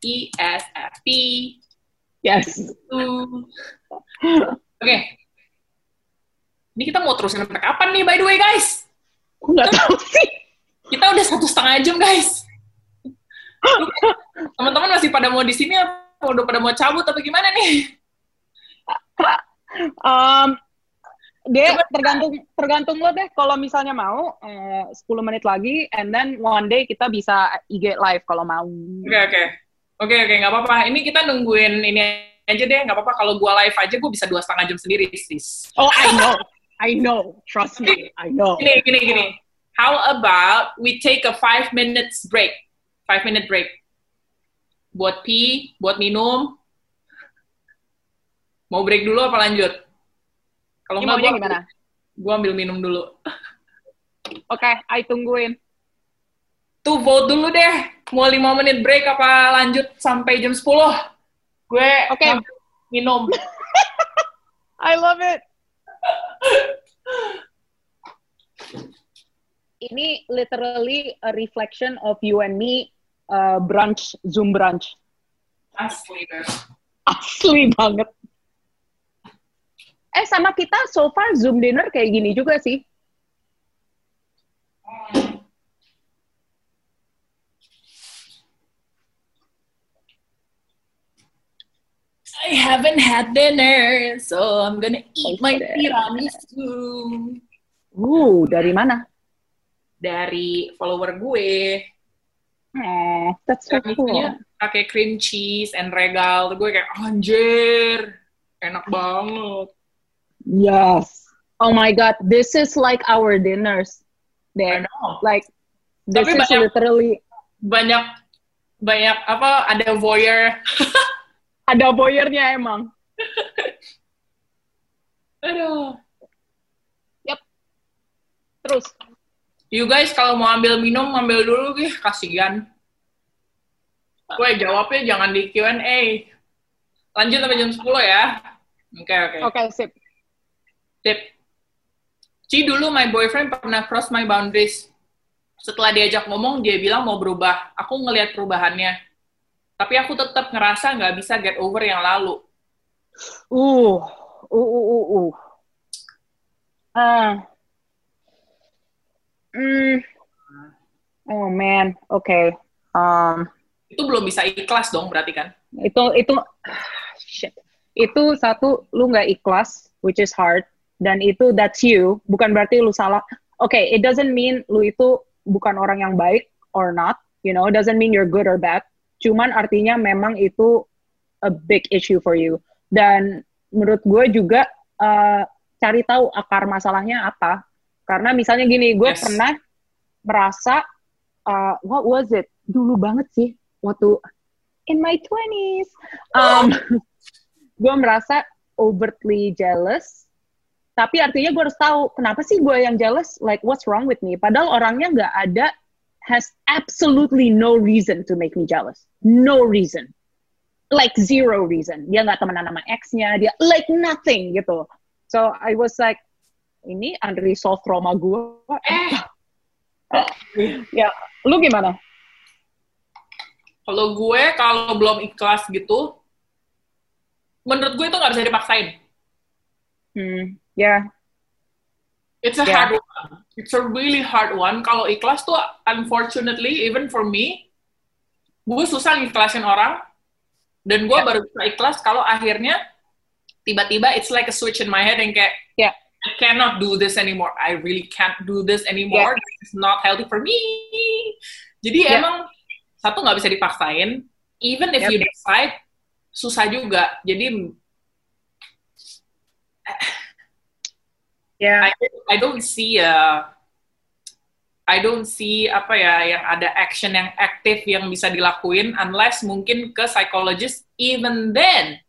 Speaker 2: ESFP.
Speaker 1: Yes.
Speaker 2: Oke, okay. Ini kita mau terusin sampai kapan nih, by the way, guys?
Speaker 1: Nggak tahu sih.
Speaker 2: Kita udah satu setengah jam, guys. Teman-teman masih pada mau di sini atau udah pada mau cabut apa gimana nih? *laughs*
Speaker 1: um, dia tergantung tergantung lo deh kalau misalnya mau eh, 10 menit lagi and then one day kita bisa IG live kalau mau.
Speaker 2: Oke okay, oke. Okay. Oke okay, oke okay, nggak apa-apa. Ini kita nungguin ini aja deh nggak apa-apa kalau gua live aja gue bisa dua setengah jam sendiri sis.
Speaker 1: Oh I know. I know, trust me, I know.
Speaker 2: Gini, gini, gini. How about we take a five minutes break? Five minute break. Buat pi, buat minum. Mau break dulu apa lanjut?
Speaker 1: Kalau nggak, gua, gimana?
Speaker 2: Gua ambil minum dulu.
Speaker 1: Oke, okay, I tungguin.
Speaker 2: Tuh vote dulu deh. Mau lima menit break apa lanjut sampai jam 10? Gue okay. minum. *laughs*
Speaker 1: I love it. Ini literally a reflection of you and me uh, brunch, Zoom brunch.
Speaker 2: Asli banget.
Speaker 1: Asli banget. Eh, sama kita so far Zoom dinner kayak gini juga sih.
Speaker 2: I haven't had dinner, so I'm gonna eat my tiramisu.
Speaker 1: Uh, dari mana?
Speaker 2: Dari follower gue.
Speaker 1: Oh, that's so cool.
Speaker 2: pakai cream cheese and regal. Gue kayak anjir, enak banget.
Speaker 1: Yes. Oh my god, this is like our dinners. There. Like this Tapi is banyak, literally
Speaker 2: banyak banyak apa ada voyeur *laughs*
Speaker 1: ada boyernya emang. *laughs*
Speaker 2: Aduh.
Speaker 1: Yap. Terus.
Speaker 2: You guys kalau mau ambil minum, ambil dulu, gih. Kasihan. Gue jawabnya jangan di Q&A. Lanjut sampai jam 10 ya. Oke, okay, oke. Okay.
Speaker 1: Oke, okay, sip.
Speaker 2: Sip. Ci, dulu my boyfriend pernah cross my boundaries. Setelah diajak ngomong, dia bilang mau berubah. Aku ngelihat perubahannya tapi aku tetap ngerasa nggak bisa get over yang lalu.
Speaker 1: Uh, uh, uh, uh, uh. Uh. Mm. Oh man, oke. Okay. Um,
Speaker 2: itu belum bisa ikhlas dong berarti kan?
Speaker 1: Itu itu *sighs* shit. Itu satu lu nggak ikhlas, which is hard, dan itu that's you. Bukan berarti lu salah. Oke, okay, it doesn't mean lu itu bukan orang yang baik or not. You know, it doesn't mean you're good or bad cuman artinya memang itu a big issue for you dan menurut gue juga uh, cari tahu akar masalahnya apa karena misalnya gini gue yes. pernah merasa uh, what was it dulu banget sih waktu in my 20s um, *laughs* gue merasa overtly jealous tapi artinya gue harus tahu kenapa sih gue yang jealous like what's wrong with me padahal orangnya nggak ada has absolutely no reason to make me jealous. No reason. Like zero reason. Dia nggak temenan sama ex-nya, dia like nothing gitu. So I was like, ini unresolved trauma gue. Eh. *laughs* ya, lu gimana?
Speaker 2: Kalau gue, kalau belum ikhlas gitu, menurut gue itu nggak bisa dipaksain.
Speaker 1: Hmm. Yeah.
Speaker 2: It's a yeah. hard one. It's a really hard one. Kalau ikhlas tuh, unfortunately, even for me, gue susah ngikhlasin orang. Dan gue yeah. baru bisa ikhlas kalau akhirnya tiba-tiba it's like a switch in my head yang kayak,
Speaker 1: yeah.
Speaker 2: I cannot do this anymore. I really can't do this anymore. Yeah. It's not healthy for me. Jadi yeah. emang satu nggak bisa dipaksain. Even if yep. you decide, susah juga. Jadi
Speaker 1: yeah.
Speaker 2: I, I don't see a I don't see apa ya yang ada action yang aktif yang bisa dilakuin unless mungkin ke psychologist even then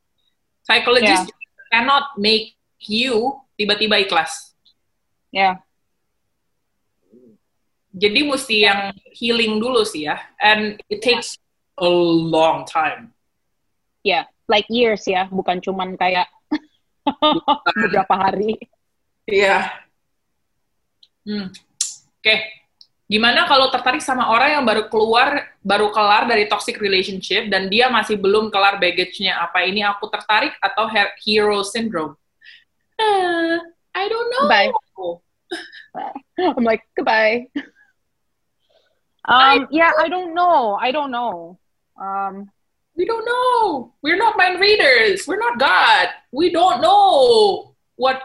Speaker 2: psychologist yeah. cannot make you tiba-tiba ikhlas.
Speaker 1: Ya. Yeah.
Speaker 2: Jadi mesti yang healing dulu sih ya and it takes a long time.
Speaker 1: Ya, yeah, like years ya, bukan cuman kayak *laughs* beberapa hari.
Speaker 2: Iya. Hmm. Oke. Okay. Gimana kalau tertarik sama orang yang baru keluar, baru kelar dari toxic relationship dan dia masih belum kelar baggage-nya? Apa ini aku tertarik atau hero syndrome? Uh, I don't know.
Speaker 1: Bye. *laughs* I'm like, goodbye. Um, I, yeah, I don't know. I don't know. Um,
Speaker 2: we don't know. We're not mind readers. We're not God. We don't know what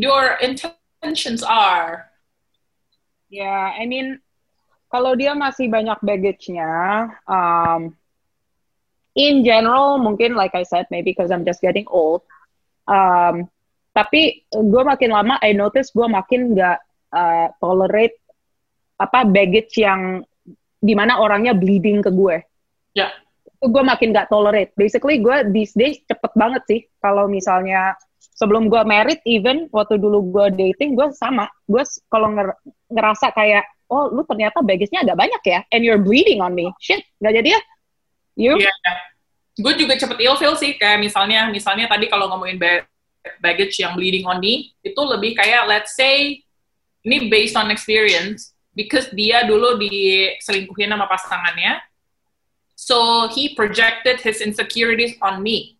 Speaker 2: your intentions are.
Speaker 1: Yeah, I mean, kalau dia masih banyak baggage-nya, um, in general, mungkin like I said, maybe because I'm just getting old. Um, tapi gue makin lama, I notice gue makin nggak uh, tolerate apa baggage yang di mana orangnya bleeding ke gue.
Speaker 2: Ya. Yeah.
Speaker 1: Gue makin nggak tolerate. Basically gue these days cepet banget sih kalau misalnya sebelum gue married even waktu dulu gue dating gue sama. Gue kalau nger ngerasa kayak oh lu ternyata baggage-nya agak banyak ya and you're bleeding on me. Shit nggak jadi ya? You?
Speaker 2: Yeah. gue juga cepet ilfeel sih kayak misalnya misalnya tadi kalau ngomongin baggage yang bleeding on me itu lebih kayak let's say ini based on experience because dia dulu diselingkuhin sama pasangannya so he projected his insecurities on me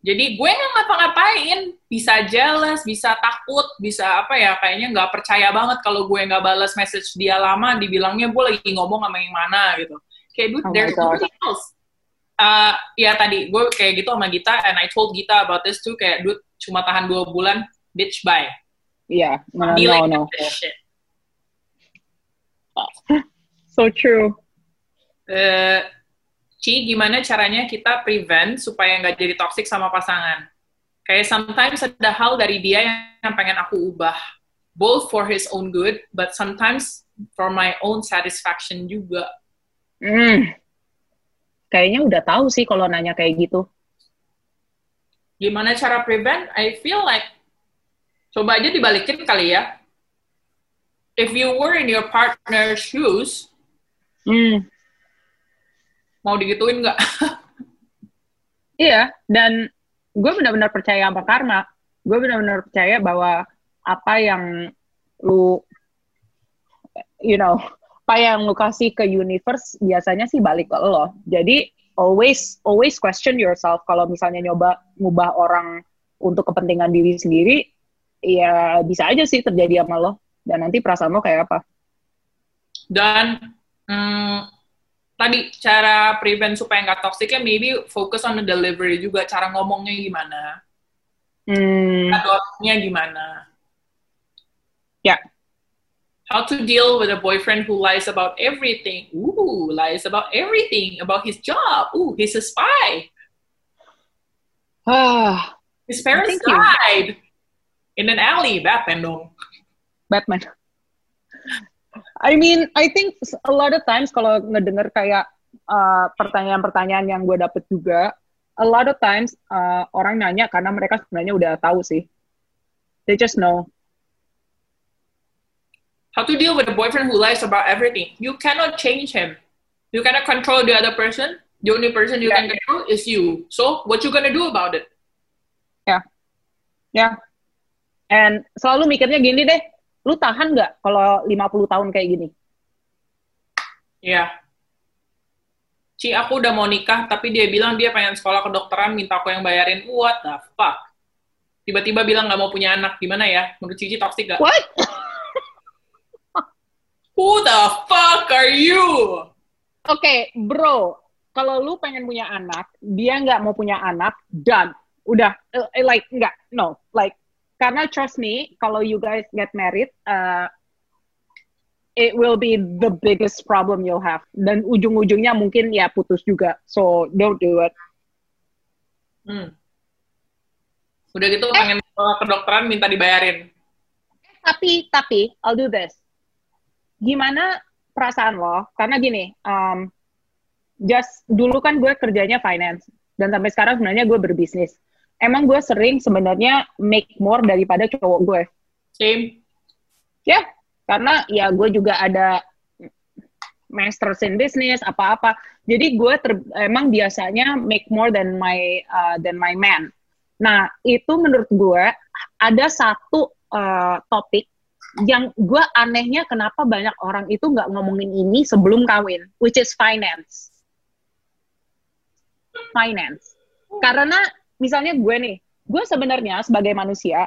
Speaker 2: jadi gue nggak ngapa-ngapain, bisa jealous, bisa takut, bisa apa ya, kayaknya nggak percaya banget kalau gue nggak balas message dia lama, dibilangnya gue lagi ngomong sama yang mana gitu. Kayak, dude, oh there's nobody else. Uh, ya tadi, gue kayak gitu sama Gita, and I told Gita about this too, kayak, dude, cuma tahan dua bulan, bitch, bye.
Speaker 1: Iya, yeah, no, no, no. *laughs* so true.
Speaker 2: Uh, Ci, gimana caranya kita prevent supaya nggak jadi toxic sama pasangan? Kayak sometimes ada hal dari dia yang pengen aku ubah. Both for his own good, but sometimes for my own satisfaction juga.
Speaker 1: Hmm. Kayaknya udah tahu sih kalau nanya kayak gitu.
Speaker 2: Gimana cara prevent? I feel like coba aja dibalikin kali ya. If you were in your partner's shoes,
Speaker 1: hmm
Speaker 2: mau digituin nggak? *laughs*
Speaker 1: iya, dan gue benar-benar percaya sama karma. Gue benar-benar percaya bahwa apa yang lu, you know, apa yang lu kasih ke universe biasanya sih balik ke lo. Jadi always always question yourself kalau misalnya nyoba ngubah orang untuk kepentingan diri sendiri, ya bisa aja sih terjadi sama lo. Dan nanti perasaan lo kayak apa?
Speaker 2: Dan hmm, tadi cara prevent supaya nggak toxic ya maybe fokus on the delivery juga cara ngomongnya gimana.
Speaker 1: Hmm.
Speaker 2: adotnya gimana.
Speaker 1: Ya. Yeah.
Speaker 2: how to deal with a boyfriend who lies about everything. Ooh lies about everything about his job. Ooh he's a spy.
Speaker 1: Ah *sighs*
Speaker 2: his parents died. In an alley Batman dong.
Speaker 1: Batman I mean, I think a lot of times kalau ngedenger kayak uh, pertanyaan-pertanyaan yang gue dapet juga, a lot of times uh, orang nanya karena mereka sebenarnya udah tahu sih. They just know.
Speaker 2: how to deal with a boyfriend who lies about everything. You cannot change him. You cannot control the other person. The only person you
Speaker 1: Yeah.
Speaker 2: can control is you. So what you gonna do about it?
Speaker 1: Ya. Ya. And selalu mikirnya gini deh, lu tahan nggak kalau 50 tahun kayak gini?
Speaker 2: Ya. Ci, aku udah mau nikah, tapi dia bilang dia pengen sekolah kedokteran, minta aku yang bayarin. What the fuck? Tiba-tiba bilang nggak mau punya anak. Gimana ya? Menurut Cici toxic gak?
Speaker 1: What? *laughs*
Speaker 2: Who the fuck are you?
Speaker 1: Oke, bro. Kalau lu pengen punya anak, dia nggak mau punya anak, done. Udah, Eh, like, nggak, no. Like, karena trust me, kalau you guys get married, uh, it will be the biggest problem you'll have. Dan ujung-ujungnya mungkin ya putus juga. So, don't do it.
Speaker 2: Hmm. Udah gitu pengen sekolah kedokteran, minta dibayarin.
Speaker 1: Tapi, tapi, I'll do this. Gimana perasaan lo? Karena gini, um, just dulu kan gue kerjanya finance dan sampai sekarang sebenarnya gue berbisnis. Emang gue sering sebenarnya make more daripada cowok gue.
Speaker 2: Same.
Speaker 1: Ya, karena ya gue juga ada masters in business apa-apa. Jadi gue ter- emang biasanya make more than my uh, than my man. Nah, itu menurut gue ada satu uh, topik yang gue anehnya kenapa banyak orang itu nggak ngomongin ini sebelum kawin, which is finance. Finance. Karena misalnya gue nih, gue sebenarnya sebagai manusia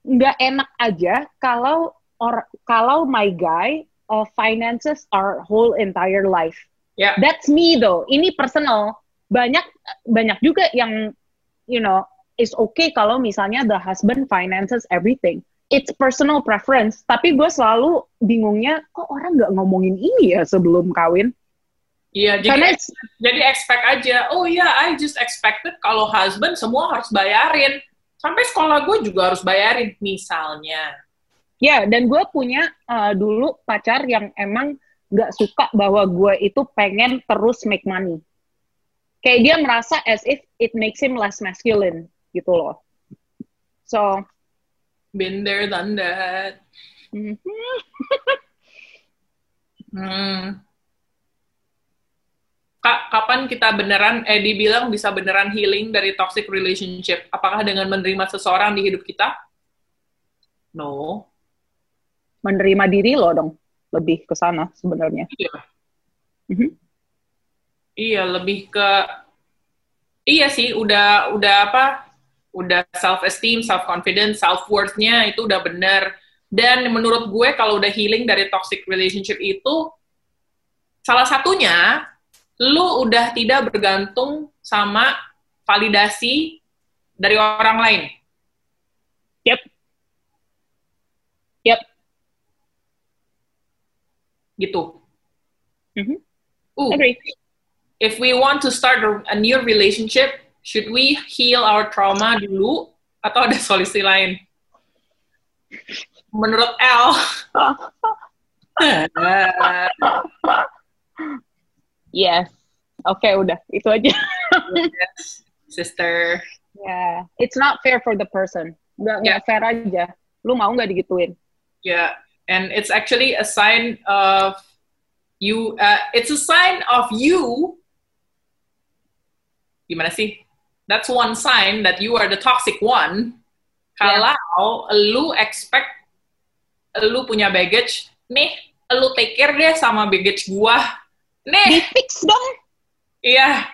Speaker 1: nggak enak aja kalau or kalau my guy uh, finances our whole entire life.
Speaker 2: Ya.
Speaker 1: That's me though. Ini personal. Banyak banyak juga yang you know is okay kalau misalnya the husband finances everything. It's personal preference. Tapi gue selalu bingungnya kok orang nggak ngomongin ini ya sebelum kawin.
Speaker 2: Iya, jadi
Speaker 1: Karena it's-
Speaker 2: jadi expect aja. Oh iya, I just expected kalau husband semua harus bayarin. Sampai sekolah gue juga harus bayarin, misalnya.
Speaker 1: Ya, dan gue punya uh, dulu pacar yang emang nggak suka bahwa gue itu pengen terus make money. Kayak dia merasa as if it makes him less masculine, gitu loh. So,
Speaker 2: Been there, done that.
Speaker 1: mhm.
Speaker 2: Hmm. Kak, kapan kita beneran, eh dibilang bisa beneran healing dari toxic relationship? Apakah dengan menerima seseorang di hidup kita? No.
Speaker 1: menerima diri lo dong, lebih ke sana sebenarnya.
Speaker 2: Iya.
Speaker 1: Mhm.
Speaker 2: Iya, lebih ke iya sih, udah udah apa? Udah self esteem, self confidence, self worth-nya itu udah bener. Dan menurut gue kalau udah healing dari toxic relationship itu salah satunya lu udah tidak bergantung sama validasi dari orang lain.
Speaker 1: Yep. Yep.
Speaker 2: Gitu.
Speaker 1: Mhm.
Speaker 2: Uh,
Speaker 1: Agree.
Speaker 2: if we want to start a, a new relationship, should we heal our trauma dulu atau ada solusi lain? Menurut L, *laughs* *laughs*
Speaker 1: Yes. Oke, udah. Itu aja. *laughs*
Speaker 2: sister,
Speaker 1: Yeah. It's not fair for the person. Nggak
Speaker 2: Yeah.
Speaker 1: fair aja. Lu mau nggak digituin?
Speaker 2: yeah, and it's actually a sign of you. Uh, it's a sign of you. Gimana sih? That's one sign that you are the toxic one.
Speaker 1: Yeah.
Speaker 2: Kalau lu expect lu punya baggage, nih, lu take care deh sama baggage gua. Nih,
Speaker 1: Di-fix dong.
Speaker 2: Iya.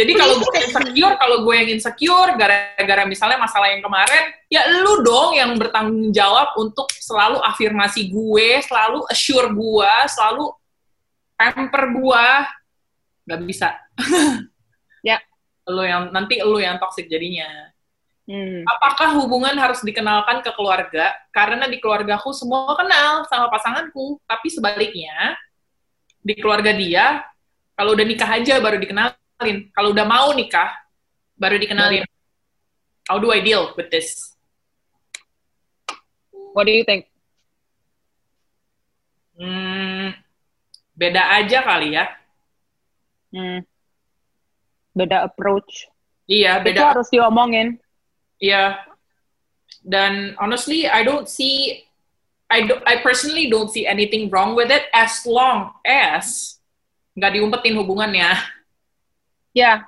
Speaker 2: Jadi kalau gue insecure, kalau gue yang insecure gara-gara misalnya masalah yang kemarin, ya lu dong yang bertanggung jawab untuk selalu afirmasi gue, selalu assure gue, selalu pamper gue. Gak bisa. *laughs*
Speaker 1: Ya.
Speaker 2: Lu yang nanti lu yang toxic jadinya.
Speaker 1: Hmm.
Speaker 2: Apakah hubungan harus dikenalkan ke keluarga? Karena di keluargaku semua kenal sama pasanganku, tapi sebaliknya di keluarga dia kalau udah nikah aja baru dikenalin. Kalau udah mau nikah baru dikenalin. How do I deal with this?
Speaker 1: What do you think?
Speaker 2: Hmm, beda aja kali ya.
Speaker 1: Hmm. Beda approach.
Speaker 2: Iya,
Speaker 1: Itu
Speaker 2: beda.
Speaker 1: harus diomongin.
Speaker 2: Iya. Dan honestly, I don't see I do, I personally don't see anything wrong with it as long as nggak diumpetin hubungannya.
Speaker 1: Yeah,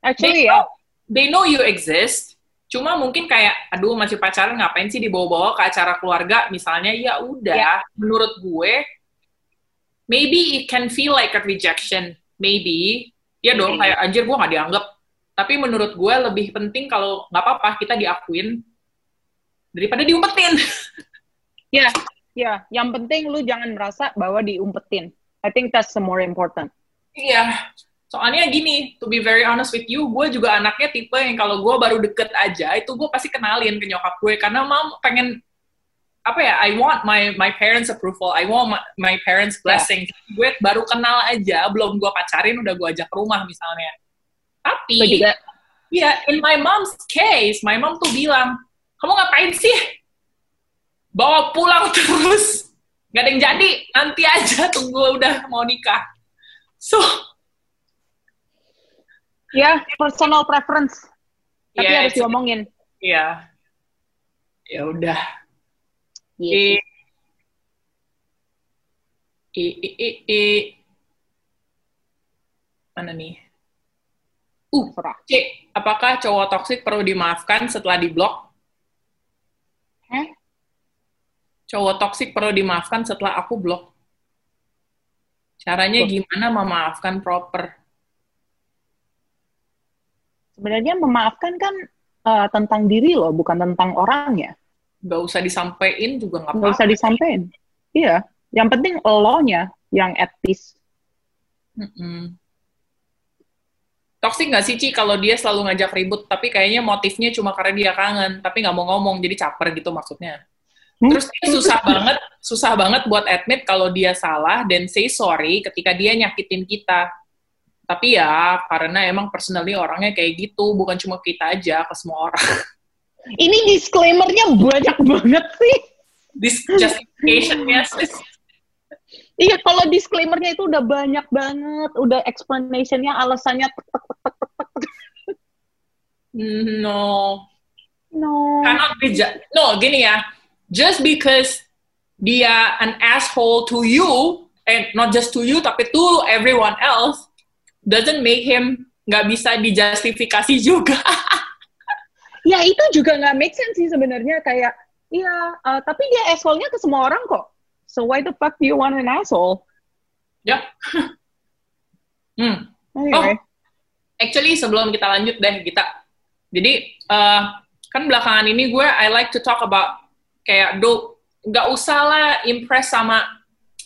Speaker 1: actually
Speaker 2: they
Speaker 1: ya.
Speaker 2: know, they know you exist. Cuma mungkin kayak, aduh masih pacaran ngapain sih dibawa-bawa ke acara keluarga? Misalnya, ya udah.
Speaker 1: Yeah.
Speaker 2: Menurut gue, maybe it can feel like a rejection. Maybe. Ya dong,
Speaker 1: Maybe.
Speaker 2: kayak anjir gue nggak dianggap. Tapi menurut gue lebih penting kalau nggak apa-apa kita diakuin daripada diumpetin. *laughs*
Speaker 1: Ya, ya. Yang penting lu jangan merasa bahwa diumpetin. I think that's the more important.
Speaker 2: Iya, soalnya gini, to be very honest with you, gue juga anaknya tipe yang kalau gue baru deket aja, itu gue pasti kenalin ke nyokap gue, karena mam pengen, apa ya, I want my my parents approval, I want my, my parents blessing. Gue baru kenal aja, belum gue pacarin, udah gue ajak ke rumah misalnya. Tapi. Iya, in my mom's case, my mom tuh bilang, kamu ngapain sih? Bawa pulang terus. Gak ada yang jadi, nanti aja tunggu udah mau nikah. So,
Speaker 1: Ya, personal preference. Tapi
Speaker 2: Yeah,
Speaker 1: harus
Speaker 2: it's-
Speaker 1: diomongin.
Speaker 2: ya, ya udah.
Speaker 1: Yes.
Speaker 2: I, i, i, i. Mana nih? Uh. C. Apakah cowok toksik perlu dimaafkan setelah diblok?
Speaker 1: Hah?
Speaker 2: Cowok toksik perlu dimaafkan setelah aku blok. Caranya gimana memaafkan proper?
Speaker 1: Sebenarnya memaafkan kan uh, tentang diri loh, bukan tentang orang ya.
Speaker 2: Gak usah disampaikan juga nggak apa-apa.
Speaker 1: usah disampaikan. Iya, yang penting lo-nya yang etis.
Speaker 2: Mm-mm. Toksik nggak sih, Ci, kalau dia selalu ngajak ribut, tapi kayaknya motifnya cuma karena dia kangen, tapi nggak mau ngomong, jadi caper gitu maksudnya.
Speaker 1: Hmm?
Speaker 2: Terus dia susah banget, susah banget buat admit kalau dia salah dan say sorry ketika dia nyakitin kita. Tapi ya, karena emang personally orangnya kayak gitu, bukan cuma kita aja, ke semua orang. *laughs*
Speaker 1: Ini disclaimer-nya banyak banget sih.
Speaker 2: This justification-nya, sis. *laughs*
Speaker 1: Iya, kalau disclaimer-nya itu udah banyak banget, udah explanation-nya, alasannya tek, tek, tek, tek, tek, tek.
Speaker 2: No.
Speaker 1: No.
Speaker 2: cannot be ju- no gini ya just because dia an asshole to you and not just to you tapi to everyone else doesn't make him nggak bisa dijustifikasi juga *laughs*
Speaker 1: Ya itu juga nggak make sense sih sebenarnya kayak, iya, uh, tapi dia asshole-nya ke semua orang kok. So why the fuck do you want an asshole?
Speaker 2: ya *laughs* hmm.
Speaker 1: Anyway.
Speaker 2: actually sebelum kita lanjut deh kita jadi eh, kan belakangan ini gue I like to talk about kayak do nggak usah lah impress sama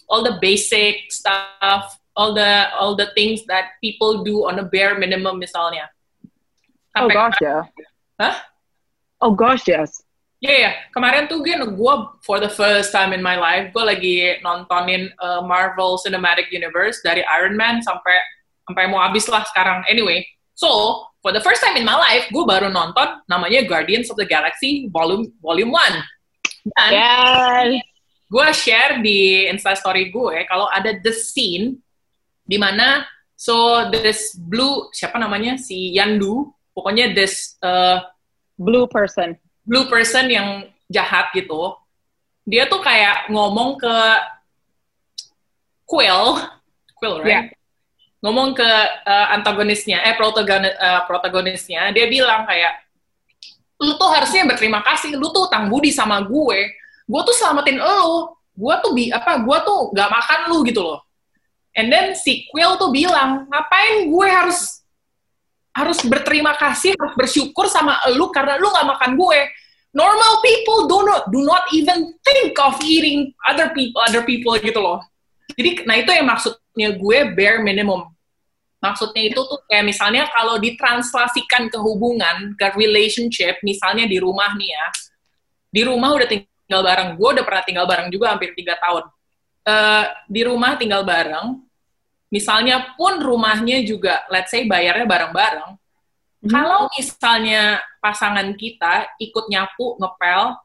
Speaker 2: all the basic stuff all the all the things that people do on a bare minimum misalnya
Speaker 1: Oh
Speaker 2: Sampai
Speaker 1: gosh, ya.
Speaker 2: Hah?
Speaker 1: Oh gosh, yes.
Speaker 2: Iya, yeah, kemarin tuh gue, gue for the first time in my life, gue lagi nontonin uh, Marvel Cinematic Universe dari Iron Man sampai sampai mau habis lah sekarang. Anyway, so for the first time in my life, gue baru nonton namanya Guardians of the Galaxy Volume Volume 1. Dan
Speaker 1: Yes.
Speaker 2: gue share di Instastory gue kalau ada the scene di mana so this blue siapa namanya si Yandu, pokoknya this uh,
Speaker 1: Blue person.
Speaker 2: blue person yang jahat gitu, dia tuh kayak ngomong ke Quill, Quill, right?
Speaker 1: Yeah.
Speaker 2: Ngomong ke uh, antagonisnya, eh protagonis, uh, protagonisnya, dia bilang kayak, lu tuh harusnya berterima kasih, lu tuh utang budi sama gue, gue tuh selamatin lu, gue tuh bi apa, gue tuh gak makan lu gitu loh. And then si Quill tuh bilang, ngapain gue harus harus berterima kasih, harus bersyukur sama lu karena lu gak makan gue. Normal people do not do not even think of eating other people other people gitu loh. Jadi nah itu yang maksudnya gue bare minimum. Maksudnya itu tuh kayak misalnya kalau ditranslasikan ke hubungan, ke relationship, misalnya di rumah nih ya. Di rumah udah tinggal bareng. Gue udah pernah tinggal bareng juga hampir tiga tahun. Eh, di rumah tinggal bareng, misalnya pun rumahnya juga, let's say bayarnya bareng-bareng,
Speaker 1: Mhm.
Speaker 2: kalau misalnya pasangan kita ikut nyapu, ngepel,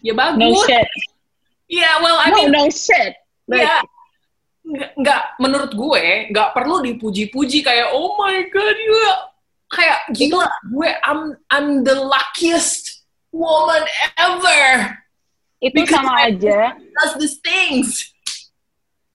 Speaker 2: ya
Speaker 1: No
Speaker 2: bagus.
Speaker 1: shit.
Speaker 2: Iya, well, I
Speaker 1: No,
Speaker 2: mean,
Speaker 1: no shit. Like,
Speaker 2: ya, nggak- nggak, menurut gue, nggak perlu dipuji-puji kayak, oh my god, you kayak gila, gue I'm I'm the luckiest woman ever.
Speaker 1: itu
Speaker 2: Because
Speaker 1: sama aja
Speaker 2: does these things.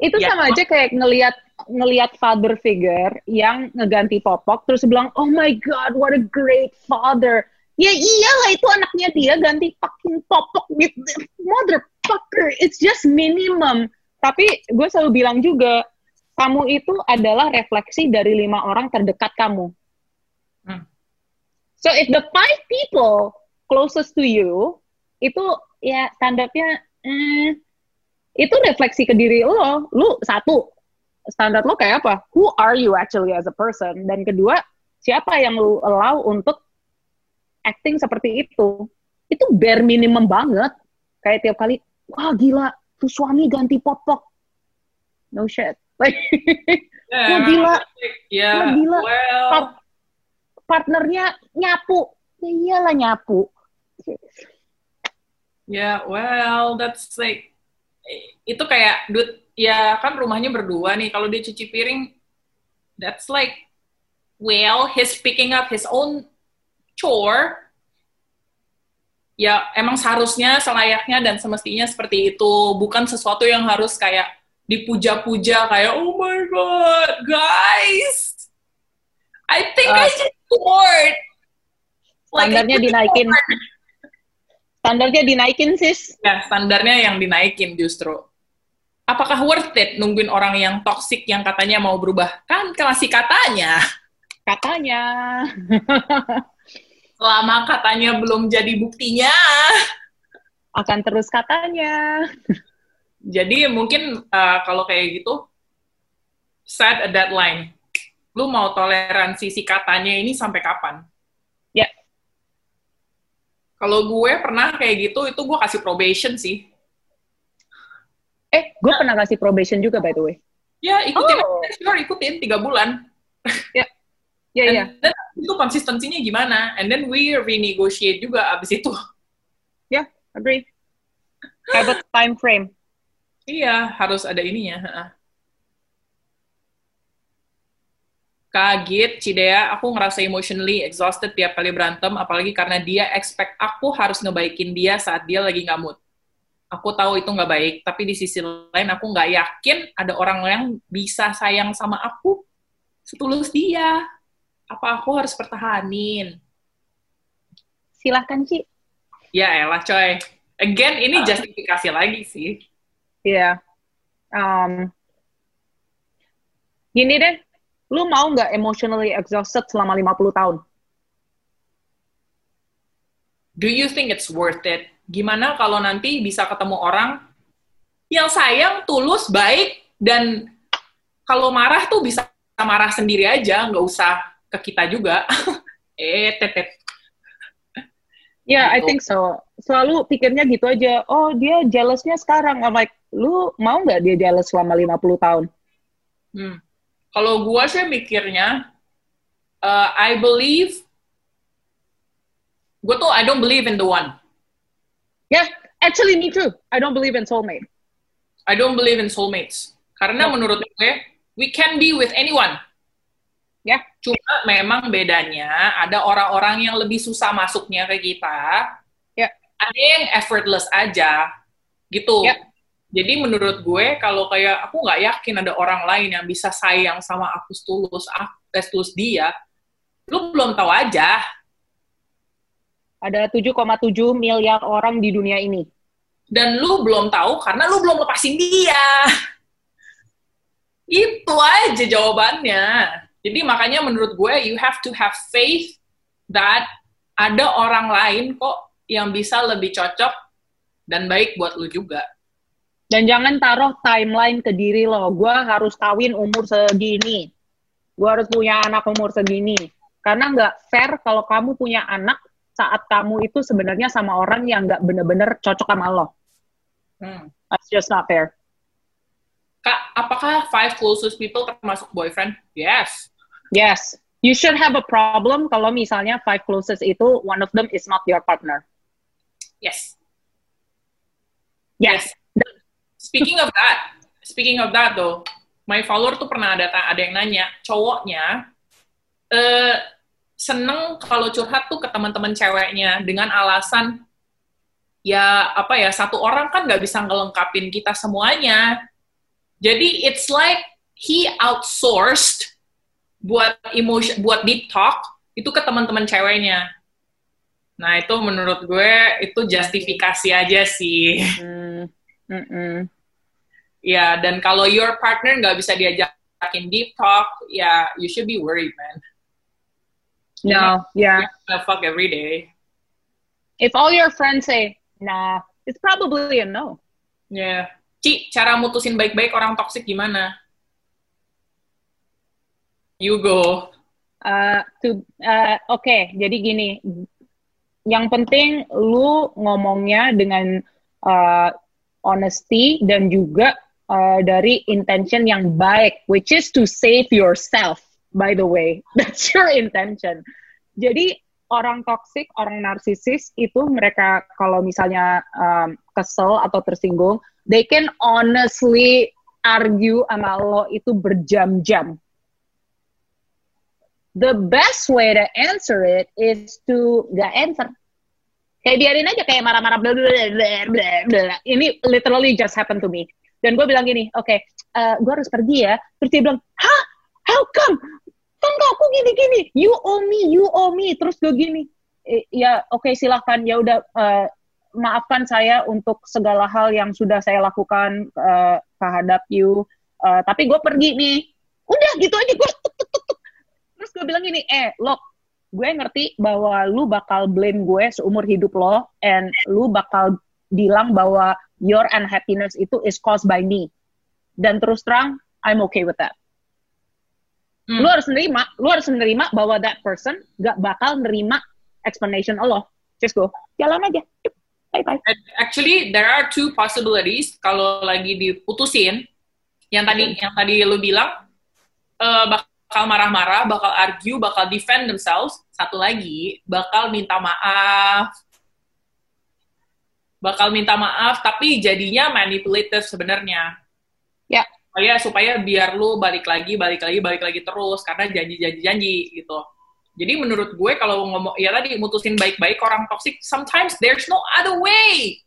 Speaker 1: itu
Speaker 2: Ya.
Speaker 1: sama aja kayak ngelihat ngelihat father figure yang ngeganti popok terus bilang oh my god what a great father ya iyalah itu anaknya dia ganti fucking popok gitu motherfucker it's just minimum tapi gue selalu bilang juga kamu itu adalah refleksi dari lima orang terdekat kamu.
Speaker 2: Hmm.
Speaker 1: so if the five people closest to you itu ya standarnya eh, itu refleksi ke diri lo lu satu standar lo kayak apa? Who are you actually as a person? Dan kedua siapa yang lu allow untuk acting seperti itu? Itu bare minimum banget. Kayak tiap kali wah gila tuh suami ganti popok. No shit. Like
Speaker 2: Yeah,
Speaker 1: gila.
Speaker 2: Yeah,
Speaker 1: Wah, gila.
Speaker 2: well,
Speaker 1: Par- partnernya nyapu. Ya iyalah nyapu.
Speaker 2: Yeah, well, that's like itu kayak dude ya kan rumahnya berdua nih. Kalau dia cuci piring that's like well he's picking up his own chore ya emang seharusnya selayaknya dan semestinya seperti itu bukan sesuatu yang harus kayak dipuja-puja kayak oh my god guys I think I
Speaker 1: Ah.
Speaker 2: just
Speaker 1: Standarnya
Speaker 2: I just
Speaker 1: dinaikin.
Speaker 2: bored.
Speaker 1: standarnya dinaikin sis
Speaker 2: Ya, standarnya yang dinaikin justru. Apakah worth it nungguin orang yang toxic yang katanya mau berubah? Kan masih katanya.
Speaker 1: katanya *laughs*
Speaker 2: Selama katanya belum jadi buktinya.
Speaker 1: akan terus katanya
Speaker 2: Jadi mungkin uh, kalau kayak gitu, set a deadline. Lu mau toleransi si katanya ini sampai kapan?
Speaker 1: Ya.
Speaker 2: Kalau gue pernah kayak gitu, itu gue kasih probation sih.
Speaker 1: eh gue pernah kasih probation juga by the way
Speaker 2: Ya, ikutin
Speaker 1: Oh.
Speaker 2: sure, ikutin tiga bulan.
Speaker 1: ya ya
Speaker 2: then itu konsistensinya gimana? And then we renegotiate juga abis itu.
Speaker 1: agree have a time frame
Speaker 2: Iya, harus ada ininya. Kaget, Cidea, aku ngerasa emotionally exhausted tiap kali berantem, apalagi karena dia expect aku harus ngebaikin dia saat dia lagi nggak mood. Aku tahu itu nggak baik, tapi di sisi lain aku nggak yakin ada orang yang bisa sayang sama aku setulus dia. Apa aku harus pertahanin?
Speaker 1: silahkan Ci
Speaker 2: Ya elah coy. Again, ini justifikasi lagi sih.
Speaker 1: Iya. Um, gini deh, lu mau nggak emotionally exhausted selama 50 tahun?
Speaker 2: Do you think it's worth it? Gimana kalau nanti bisa ketemu orang yang sayang, tulus, baik, dan kalau marah tuh bisa marah sendiri aja, nggak usah ke kita juga. *laughs* eh, tetet.
Speaker 1: Ya, I
Speaker 2: Gitu.
Speaker 1: think so. Selalu pikirnya gitu aja. Oh, dia jealousnya sekarang. I'm like, lu mau nggak dia jealous selama 50 tahun?
Speaker 2: Hmm. Kalau gua sih mikirnya, uh, I believe, gue tuh I don't believe in the one.
Speaker 1: Yeah, actually me too. I don't believe in soulmate.
Speaker 2: I don't believe in soulmates. Karena
Speaker 1: No.
Speaker 2: menurut gue, we can be with anyone. Cuma memang bedanya ada orang-orang yang lebih susah masuknya ke kita.
Speaker 1: Ya.
Speaker 2: Ada yang effortless aja, gitu.
Speaker 1: Ya.
Speaker 2: Jadi menurut gue kalau kayak aku nggak yakin ada orang lain yang bisa sayang sama aku setulus, aku eh, setulus dia, lu belum tahu aja.
Speaker 1: Ada 7,7 miliar orang di dunia ini.
Speaker 2: dan lu belum tahu karena lu belum lepasin dia. *laughs* Itu aja jawabannya. Jadi makanya menurut gue you have to have faith that ada orang lain kok yang bisa lebih cocok dan baik buat lu juga.
Speaker 1: Dan jangan taruh timeline ke diri lo. Gue harus kawin umur segini. Gue harus punya anak umur segini. Karena nggak fair kalau kamu punya anak saat kamu itu sebenarnya sama orang yang nggak bener-bener cocok sama lo.
Speaker 2: Hmm.
Speaker 1: That's just not fair.
Speaker 2: Kak, apakah five closest people termasuk boyfriend? Yes.
Speaker 1: Yes. You should have a problem kalau misalnya five closest itu one of them is not your partner.
Speaker 2: Yes.
Speaker 1: Yes.
Speaker 2: Speaking of that, speaking of that though, my follower tuh pernah ada ada yang nanya, cowoknya eh seneng kalau curhat tuh ke teman-teman ceweknya dengan alasan ya apa ya satu orang kan nggak bisa ngelengkapin kita semuanya. Jadi it's like he outsourced buat emotion buat deep talk itu ke teman-teman ceweknya. Nah itu menurut gue itu justifikasi aja sih.
Speaker 1: Mm-mm.
Speaker 2: Ya dan kalau your partner nggak bisa diajakin deep talk, ya you should be worried man.
Speaker 1: No, yeah.
Speaker 2: Gonna fuck every day.
Speaker 1: If all your friends say, nah, it's probably a no.
Speaker 2: Ya. Ci, cara mutusin baik-baik orang toksik gimana? You go.
Speaker 1: Uh, to, uh, Oke, jadi gini. Yang penting lu ngomongnya dengan uh, honesty dan juga uh, dari intention yang baik, which is to save yourself. By the way, *laughs* that's your intention. Jadi orang toksik, orang narsisis itu mereka kalau misalnya um, kesel atau tersinggung, they can honestly argue sama lo itu berjam-jam. The best way to answer it is to gak answer. Kayak biarin aja kayak marah-marah bla bla. Ini literally just happened to me. Dan gue bilang gini, oke, okay, uh, gue harus pergi ya. Terus dia bilang, hah? How come? Kan aku gini-gini. You owe me, you owe me. Terus gue gini, e, ya oke okay, silahkan. Ya udah, uh, maafkan saya untuk segala hal yang sudah saya lakukan uh, terhadap you. Uh, tapi gue pergi nih. Udah gitu aja gue. Terus gue bilang gini, eh, look, gue ngerti bahwa lu bakal blame gue seumur hidup lo, and lu bakal bilang bahwa your unhappiness itu is caused by me. Dan terus terang, I'm okay with that. Hmm. Lu harus nerima, lu harus nerima bahwa that person gak bakal nerima explanation lo. Just go, jalan aja. Bye bye.
Speaker 2: Actually, there are two possibilities kalau lagi diputusin. Yang tadi, hmm. yang tadi lu bilang, uh, bakal marah-marah, bakal argue, bakal defend themselves. Satu lagi, bakal minta maaf. Bakal minta maaf, tapi jadinya manipulative sebenarnya.
Speaker 1: Ya.
Speaker 2: Supaya, supaya biar lu balik lagi, balik lagi, balik lagi terus. Karena janji-janji-janji gitu. Jadi menurut gue kalau ngomong, ya tadi mutusin baik-baik orang toxic, sometimes there's no other way.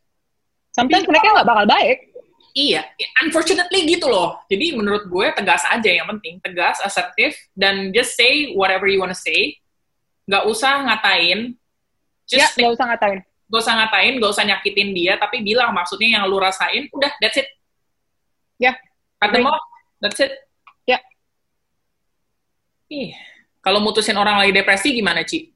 Speaker 1: Sometimes mereka nggak bakal baik
Speaker 2: Iya, unfortunately gitu loh. Jadi menurut gue tegas aja yang penting, tegas, asertif, dan just say whatever you wanna say. Gak usah ngatain.
Speaker 1: Just ya, gak usah ngatain.
Speaker 2: Gak usah ngatain, gak usah nyakitin dia, tapi bilang maksudnya yang lu rasain, udah, that's it.
Speaker 1: Ya.
Speaker 2: Cut them off, that's it.
Speaker 1: Ya.
Speaker 2: Ih, kalau mutusin orang lagi depresi gimana, Ci?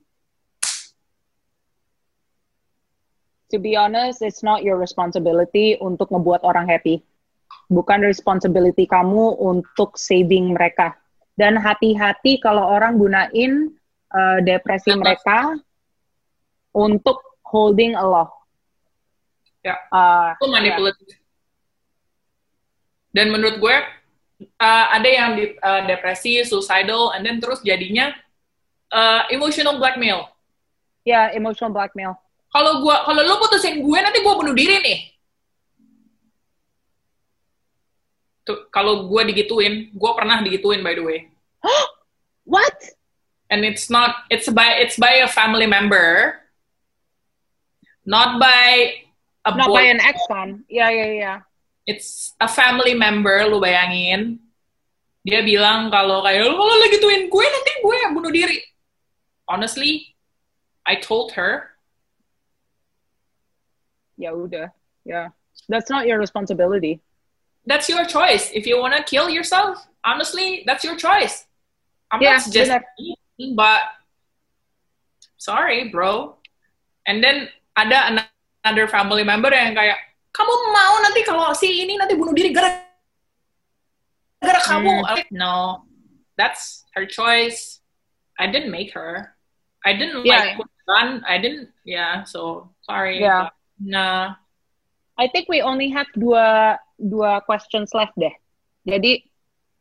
Speaker 1: To be honest, it's not your responsibility untuk ngebuat orang happy. Bukan responsibility kamu untuk saving mereka. Dan hati-hati kalau orang gunain uh, depresi mereka untuk holding a law.
Speaker 2: Ya, uh, itu manipulatif. Ya. Dan menurut gue, uh, ada yang di, uh, depresi, suicidal, and then terus jadinya uh, emotional blackmail.
Speaker 1: Ya, yeah, emotional blackmail
Speaker 2: kalau gua kalau lo putusin gue nanti gue bunuh diri nih. Tuh kalau gue digituin gue pernah digituin by the way.
Speaker 1: What?
Speaker 2: And it's not it's by it's by a family member. Not by a
Speaker 1: not boy. by an ex kan ya ya ya.
Speaker 2: It's a family member lu bayangin. Dia bilang kalau kayak lo kalau lagi gituin gue nanti gue yang bunuh diri. Honestly I told her
Speaker 1: ya udah ya that's not your responsibility.
Speaker 2: That's your choice. If you wanna kill yourself honestly that's your choice. I'm yeah, not just but sorry bro. And then ada another family member yang kayak kamu mau nanti kalau si ini nanti bunuh diri gara gara kamu. Mm. like, no. That's her choice. I didn't make her. I didn't yeah. like I didn't yeah so sorry.
Speaker 1: Yeah
Speaker 2: Nah,
Speaker 1: I think we only have dua dua questions left deh. Jadi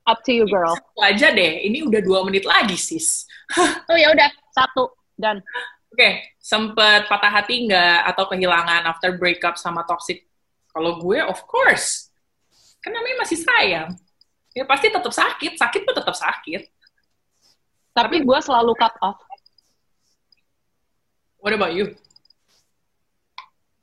Speaker 1: up to you girl.
Speaker 2: Satu aja deh. Ini udah dua menit lagi sis. *laughs*
Speaker 1: oh ya udah satu dan.
Speaker 2: Oke, okay. sempet patah hati nggak atau kehilangan after breakup sama toxic? Kalau gue, of course. Kan namanya masih sayang. Ya pasti tetap sakit. Sakit pun tetap sakit.
Speaker 1: Tapi gue selalu cut off.
Speaker 2: What about you?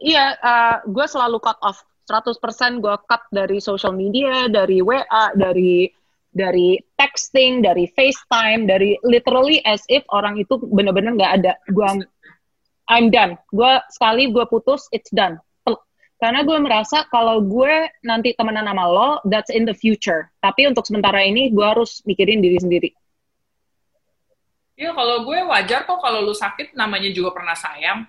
Speaker 1: Iya, uh, gue selalu cut off. 100% gue cut dari social media, dari WA, dari dari texting, dari FaceTime, dari literally as if orang itu bener-bener nggak ada. Gue I'm done. Gue sekali gue putus, it's done. Karena gue merasa kalau gue nanti temenan sama lo, that's in the future. Tapi untuk sementara ini gue harus mikirin diri sendiri.
Speaker 2: Iya, kalau gue wajar kok kalau lu sakit namanya juga pernah sayang.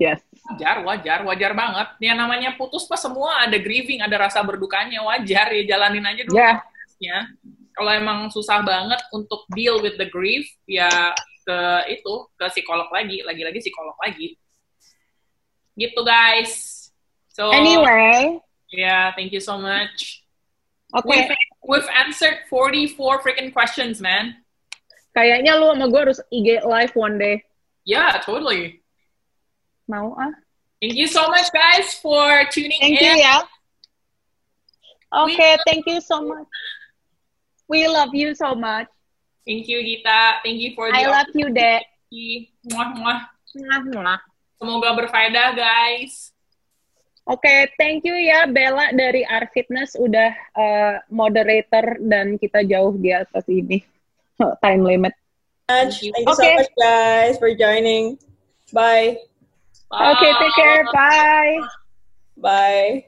Speaker 1: Yes.
Speaker 2: Wajar, wajar, wajar banget. Ya namanya putus pas semua ada grieving, ada rasa berdukanya, wajar ya jalanin aja dulu
Speaker 1: Yeah.
Speaker 2: prosesnya. Kalau emang susah banget untuk deal with the grief, ya ke itu, ke psikolog lagi, lagi-lagi psikolog lagi. Gitu guys. So
Speaker 1: Anyway,
Speaker 2: yeah, thank you so much.
Speaker 1: oke.
Speaker 2: We've, we've answered 44 freaking questions, man.
Speaker 1: Kayaknya lu sama gue harus IG live one day.
Speaker 2: Yeah, totally.
Speaker 1: Mau ah?
Speaker 2: Thank you so much, guys, for tuning
Speaker 1: Thank
Speaker 2: in.
Speaker 1: you ya. Oke,
Speaker 2: We-
Speaker 1: thank you so much. We love you so much.
Speaker 2: Thank you, Gita. Thank you for the
Speaker 1: I love you, Dek.
Speaker 2: Muah, muah.
Speaker 1: Mwah, mwah.
Speaker 2: Semoga berfaedah, guys.
Speaker 1: Oke, thank you ya Bella dari Art Fitness udah uh, moderator dan kita jauh di atas ini *laughs* time limit.
Speaker 2: Thank you.
Speaker 3: Thank you so
Speaker 1: Okay.
Speaker 3: much, guys, for joining. Bye.
Speaker 1: Oke, take care. Bye.
Speaker 3: Bye.